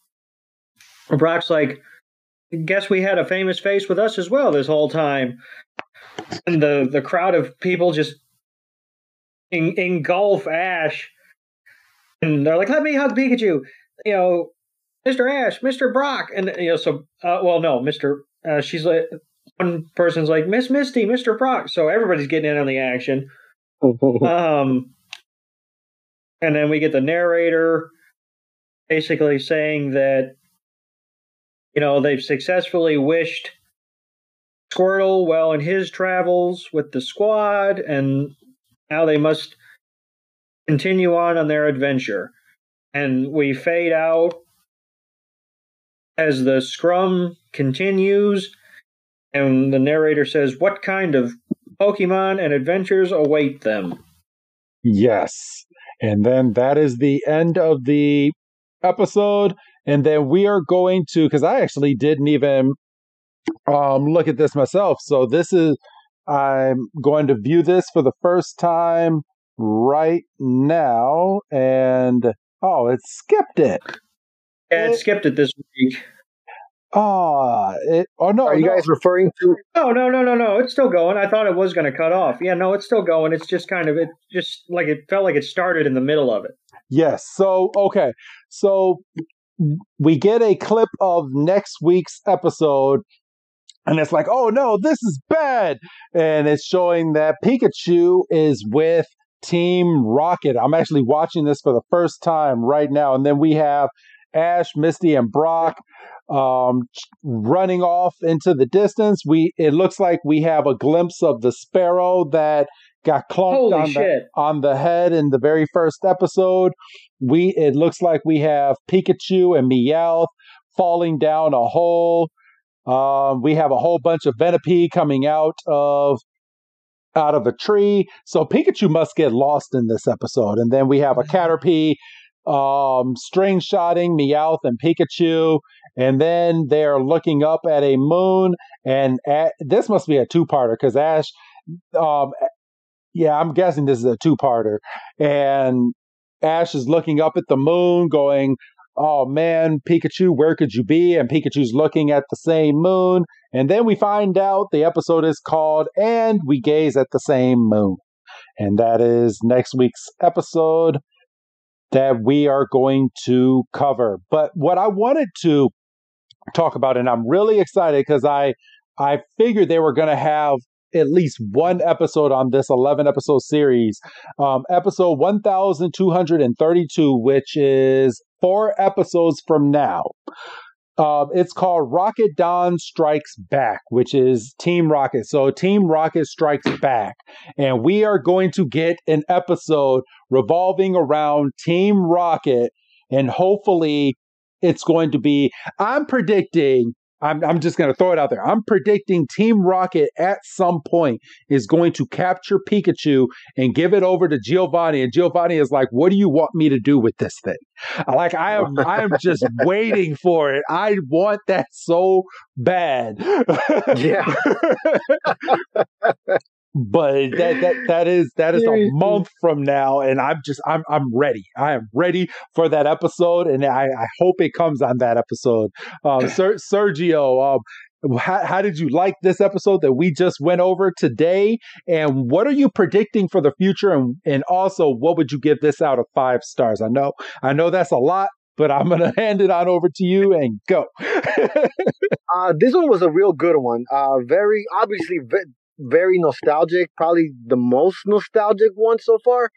Brock's like, guess we had a famous face with us as well this whole time. And the, the crowd of people just en- engulf Ash. And they're like, let me hug Pikachu. You know, Mr. Ash, Mr. Brock. And, you know, so, uh, well, no, Mr. Uh, she's like, one person's like, Miss Misty, Mr. Brock. So everybody's getting in on the action. um, and then we get the narrator basically saying that you know, they've successfully wished Squirtle well in his travels with the squad, and now they must continue on on their adventure. And we fade out as the scrum continues, and the narrator says, What kind of Pokemon and adventures await them? Yes. And then that is the end of the episode. And then we are going to, because I actually didn't even um, look at this myself. So this is, I'm going to view this for the first time right now. And oh, it skipped it. Yeah, it, it skipped it this week. Ah, uh, it, oh no! Are you no. guys referring to? No, no, no, no, no. It's still going. I thought it was going to cut off. Yeah, no, it's still going. It's just kind of it, just like it felt like it started in the middle of it. Yes. So okay. So we get a clip of next week's episode and it's like, oh no, this is bad. And it's showing that Pikachu is with Team Rocket. I'm actually watching this for the first time right now. And then we have Ash, Misty, and Brock um, running off into the distance. We it looks like we have a glimpse of the sparrow that got clunked on the, on the head in the very first episode. We it looks like we have Pikachu and Meowth falling down a hole. Um, we have a whole bunch of Venipede coming out of out of a tree. So Pikachu must get lost in this episode. And then we have a Caterpie um, string shotting Meowth and Pikachu. And then they're looking up at a moon. And at, this must be a two parter because Ash, um, yeah, I'm guessing this is a two parter. And Ash is looking up at the moon, going, Oh man, Pikachu, where could you be? And Pikachu's looking at the same moon. And then we find out the episode is called And We Gaze at the Same Moon. And that is next week's episode that we are going to cover. But what I wanted to talk about, and I'm really excited because I I figured they were going to have at least one episode on this 11 episode series. Um, episode 1232, which is four episodes from now. Uh, it's called Rocket Dan Strikes Back, which is Team Rocket. So Team Rocket Strikes Back. And we are going to get an episode revolving around Team Rocket. And hopefully it's going to be, I'm predicting I'm, I'm just going to throw it out there. I'm predicting Team Rocket at some point is going to capture Pikachu and give it over to Giovanni. And Giovanni is like, what do you want me to do with this thing? Like, I am, I am just waiting for it. I want that so bad. yeah. but that that that is that is a month from now and i'm just i'm i'm ready. I am ready for that episode and i i hope it comes on that episode. Um Ser- sergio um how, how did you like this episode that we just went over today? And what are you predicting for the future? And and also what would you give this out of five stars? I know i know that's a lot but I'm going to hand it on over to you and go. uh, this one was a real good one. Uh, very obviously, very nostalgic, probably the most nostalgic one so far,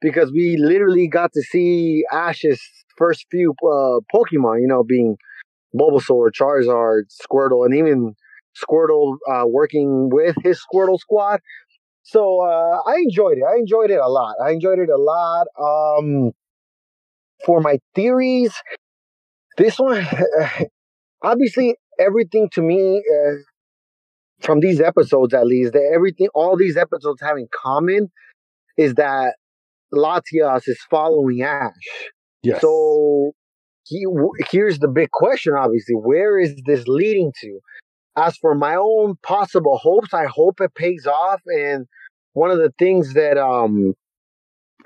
because we literally got to see Ash's first few uh, Pokemon, you know, being Bulbasaur, Charizard, Squirtle, and even Squirtle uh, working with his Squirtle squad. So uh, I enjoyed it. I enjoyed it a lot. I enjoyed it a lot. Um, for my theories, this one, obviously, everything to me uh, from these episodes at least, that everything, all these episodes have in common is that Latias is following Ash. Yes. So he, here's the big question, obviously. Where is this leading to? as for my own possible hopes, I hope it pays off. And one of the things that um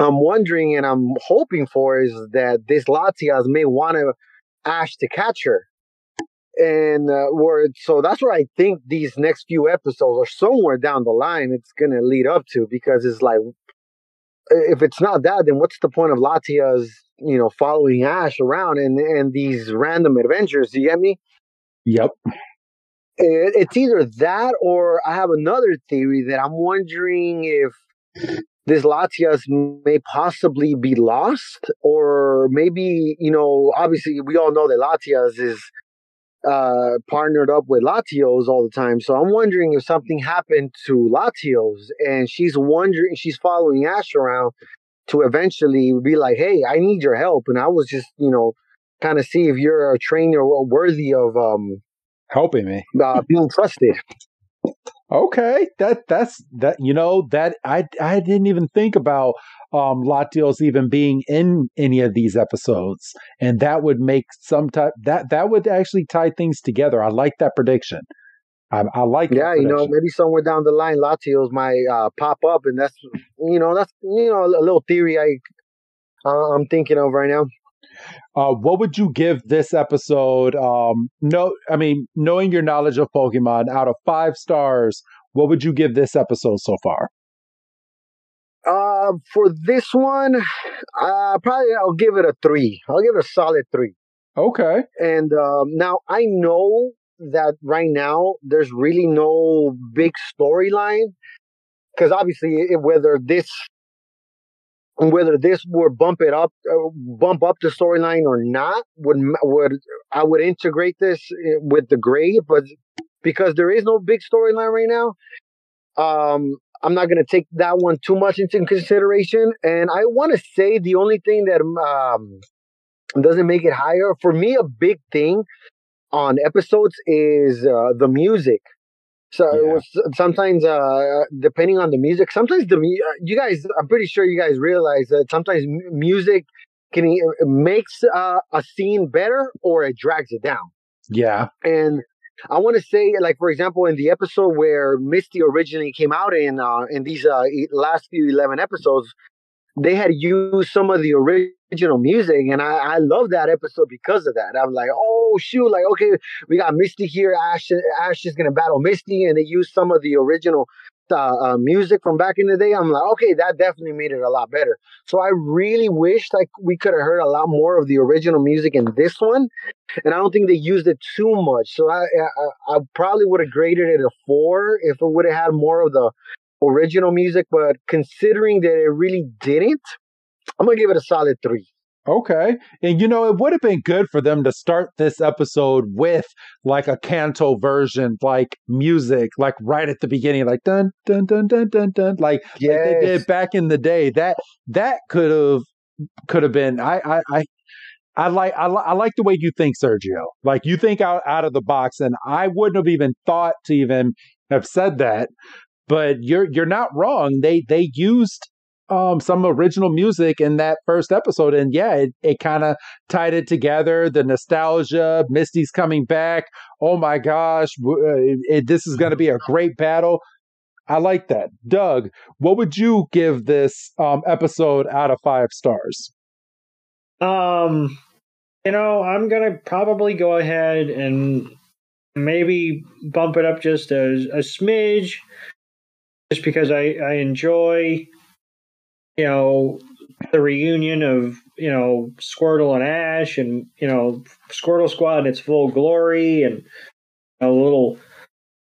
I'm wondering and I'm hoping for is that this Latias may want to Ash to catch her. And uh, where so that's where I think these next few episodes are somewhere down the line it's gonna lead up to because it's like if it's not that, then what's the point of Latia's you know following Ash around and and these random adventures? Do you get me? Yep. It, it's either that or I have another theory that I'm wondering if this Latias may possibly be lost, or maybe you know, obviously we all know that Latias is uh, partnered up with Latios all the time. So I'm wondering if something happened to Latios, and she's wondering, she's following Ash around to eventually be like, "Hey, I need your help," and I was just you know, kind of see if you're a trainer worthy of um helping me, uh, being trusted. Okay, that that's that you know that I I didn't even think about um Latios even being in any of these episodes, and that would make some type that that would actually tie things together. I like that prediction. I, I like yeah, you know, maybe somewhere down the line, Latios might uh, pop up, and that's you know that's you know a little theory I uh, I'm thinking of right now. Uh, what would you give this episode? Um, no, I mean, knowing your knowledge of Pokemon, out of five stars, what would you give this episode so far? Uh, for this one, uh, probably I'll give it a three. I'll give it a solid three. Okay. And um, now I know that right now there's really no big storyline because obviously whether this whether this would bump it up, uh, bump up the storyline or not, would would I would integrate this eh, with the grade, but because there is no big storyline right now, um, I'm not to take that one too much into consideration. And I want to say the only thing that um, doesn't make it higher for me, a big thing on episodes is uh, the music. So yeah. was, sometimes, uh, depending on the music, sometimes the uh, you guys, I'm pretty sure you guys realize that sometimes music can it makes uh, a scene better or it drags it down. Yeah, and I want to say, like for example, in the episode where Misty originally came out in uh, in these uh, last few eleven episodes, they had used some of the original music, and I, I love that episode because of that. I'm like, oh shoot, like okay, we got Misty here. Ash Ash is gonna battle Misty, and they used some of the original uh, uh, music from back in the day. I'm like, okay, that definitely made it a lot better. So I really wish like we could have heard a lot more of the original music in this one, and I don't think they used it too much. So I I, I probably would have graded it a four if it would have had more of the original music, but considering that it really didn't, I'm gonna give it a solid three. Okay. And you know, it would have been good for them to start this episode with like a Kanto version, like music, like right at the beginning, like dun dun dun dun dun dun, like, yes. like they did back in the day. That that could have could have been. I I. I I like I, li- I like the way you think, Sergio. Like you think out, out of the box, and I wouldn't have even thought to even have said that but you're you're not wrong. They they used um, some original music in that first episode, and yeah, it, it kind of tied it together. The nostalgia, Misty's coming back. Oh my gosh, it, it, this is going to be a great battle. I like that, Doug. What would you give this um, episode out of five stars? Um, you know, I'm gonna probably go ahead and maybe bump it up just a, a smidge just because I, I enjoy, you know, the reunion of, you know, Squirtle and Ash and, you know, Squirtle Squad in its full glory and a little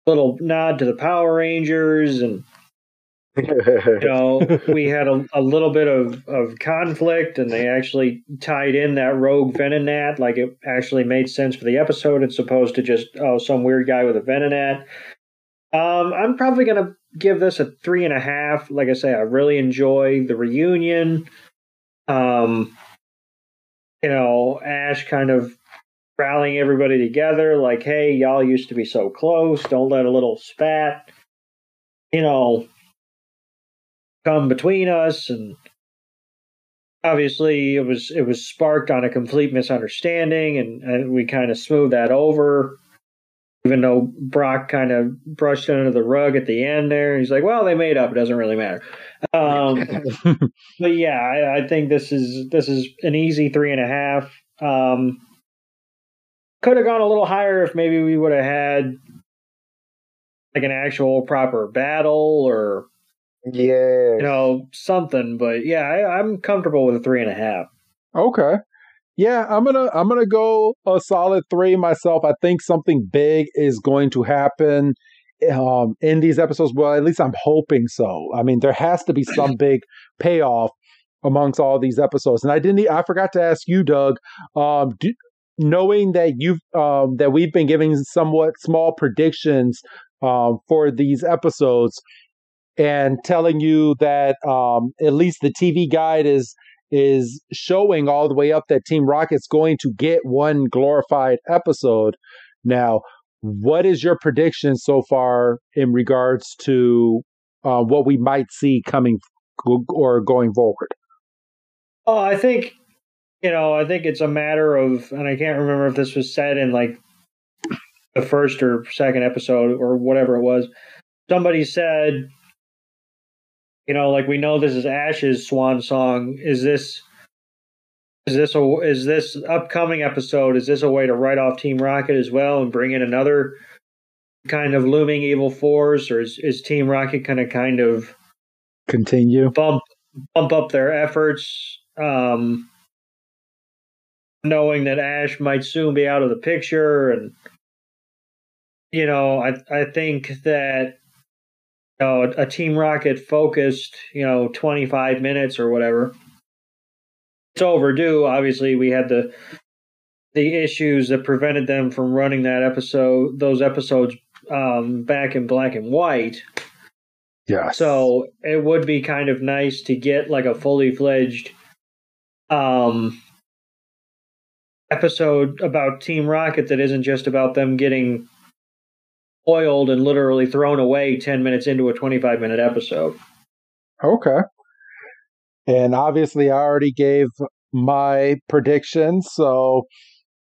little nod to the Power Rangers and you know, we had a, a little bit of, of conflict and they actually tied in that rogue Venonat. Like it actually made sense for the episode as opposed to just, oh, some weird guy with a Venonat. Um, I'm probably going to give this a three and a half. Like I say, I really enjoy the reunion. Um, you know, Ash kind of rallying everybody together, like, hey, y'all used to be so close. Don't let a little spat, you know, come between us. And obviously, it was it was sparked on a complete misunderstanding, and, and we kind of smoothed that over. Even though Brock kind of brushed under the rug at the end there. He's like, well, they made up. It doesn't really matter. Um, but yeah, I, I, think this is this is an easy three and a half. Um, could have gone a little higher if maybe we would have had like an actual proper battle or yeah, you know something. But yeah, I, I'm comfortable with a three and a half. Okay. Yeah, I'm gonna I'm gonna go a solid three myself. I think something big is going to happen um, in these episodes. Well, at least I'm hoping so. I mean, there has to be some big payoff amongst all these episodes. And I didn't. I forgot to ask you, Doug. Um, do, knowing that you've um, that we've been giving somewhat small predictions um, for these episodes, and telling you that um, at least the TV guide is is showing all the way up that Team Rocket's going to get one glorified episode. Now, what is your prediction so far in regards to uh, what we might see coming or going forward? Oh, I think you know, I think it's a matter of, and I can't remember if this was said in like the first or second episode or whatever it was. Somebody said you know, like we know this is Ash's swan song. Is this is this a is this upcoming episode? Is this a way to write off Team Rocket as well and bring in another kind of looming evil force, or is, is Team Rocket going to kind of continue bump bump up their efforts, um, knowing that Ash might soon be out of the picture, and you know, I I think that you know, a, a Team Rocket focused, you know, 25 minutes or whatever. It's overdue. Obviously, we had the the issues that prevented them from running that episode, those episodes um, back in black and white. Yeah. So it would be kind of nice to get like a fully fledged um, episode about Team Rocket that isn't just about them getting oiled and literally thrown away 10 minutes into a 25 minute episode. Okay. And obviously, I already gave my prediction. So,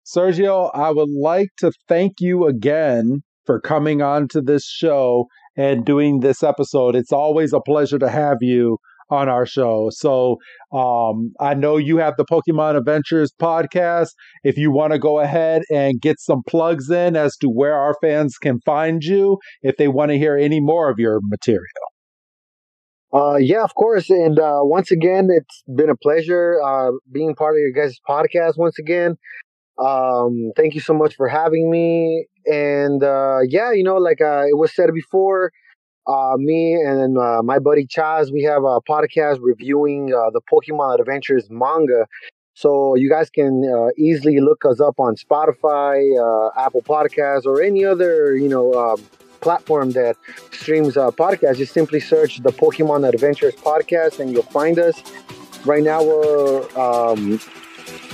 Sergio, I would like to thank you again for coming on to this show and doing this episode. It's always a pleasure to have you on our show. So um, I know you have the Pokemon Adventures podcast. If you want to go ahead and get some plugs in as to where our fans can find you, if they want to hear any more of your material. Uh, yeah, of course. And uh, once again, it's been a pleasure uh, being part of your guys' podcast once again. Um, thank you so much for having me. And uh, yeah, you know, like uh, it was said before, uh, me and uh, my buddy Chaz, we have a podcast reviewing uh, the Pokemon Adventures manga. So you guys can uh, easily look us up on Spotify, uh, Apple Podcasts, or any other you know um, platform that streams uh, podcasts. Just simply search the Pokemon Adventures podcast, and you'll find us. Right now, we're um,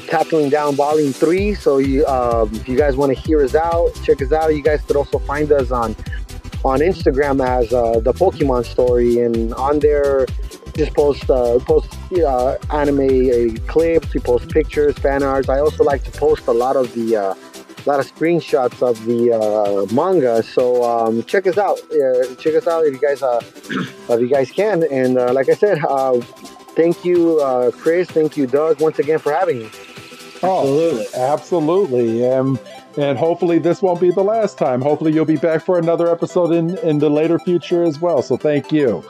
tackling down Volume Three. So you, um, if you guys want to hear us out, check us out. You guys could also find us on on Instagram as uh, the Pokemon story, and on there just post uh, post uh, anime uh, clips. We post pictures, fan arts. I also like to post a lot of the uh, a lot of screenshots of the uh, manga. So um, check us out. check us out if you guys if you guys can. And like I said, thank you, Chris. Thank you, Doug, once again for having me. Oh, absolutely, absolutely. Um, and hopefully this won't be the last time. Hopefully you'll be back for another episode in in the later future as well. So thank you.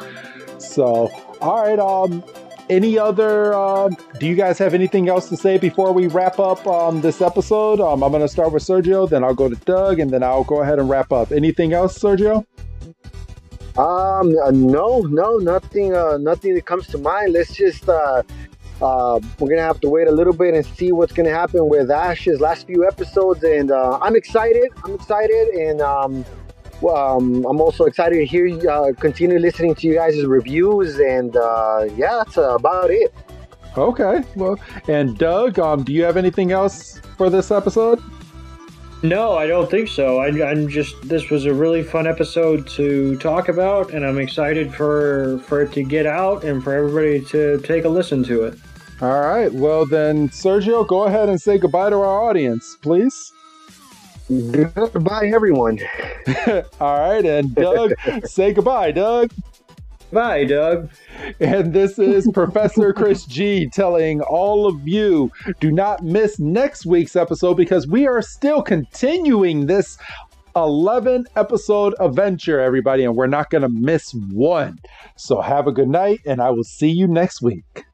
So all right, um any other um, do you guys have anything else to say before we wrap up um, this episode um, i'm going to start with sergio then i'll go to doug and then i'll go ahead and wrap up anything else sergio um uh, no no nothing uh nothing that comes to mind let's just uh uh, we're gonna have to wait a little bit and see what's gonna happen with Ash's last few episodes, and uh, I'm excited. I'm excited, and um, um, I'm also excited to hear uh, continue listening to you guys' reviews, and uh, yeah, that's about it. Okay, well, and Doug, um, do you have anything else for this episode? No, I don't think so. I, am just this was a really fun episode to talk about, and I'm excited for for it to get out and for everybody to take a listen to it. All right. Well, then, Sergio, go ahead and say goodbye to our audience, please. Goodbye, everyone. All right, and Doug, say goodbye, Doug. Bye, Doug. And this is Professor Chris G telling all of you do not miss next week's episode because we are still continuing this 11 episode adventure, everybody, and we're not going to miss one. So have a good night, and I will see you next week.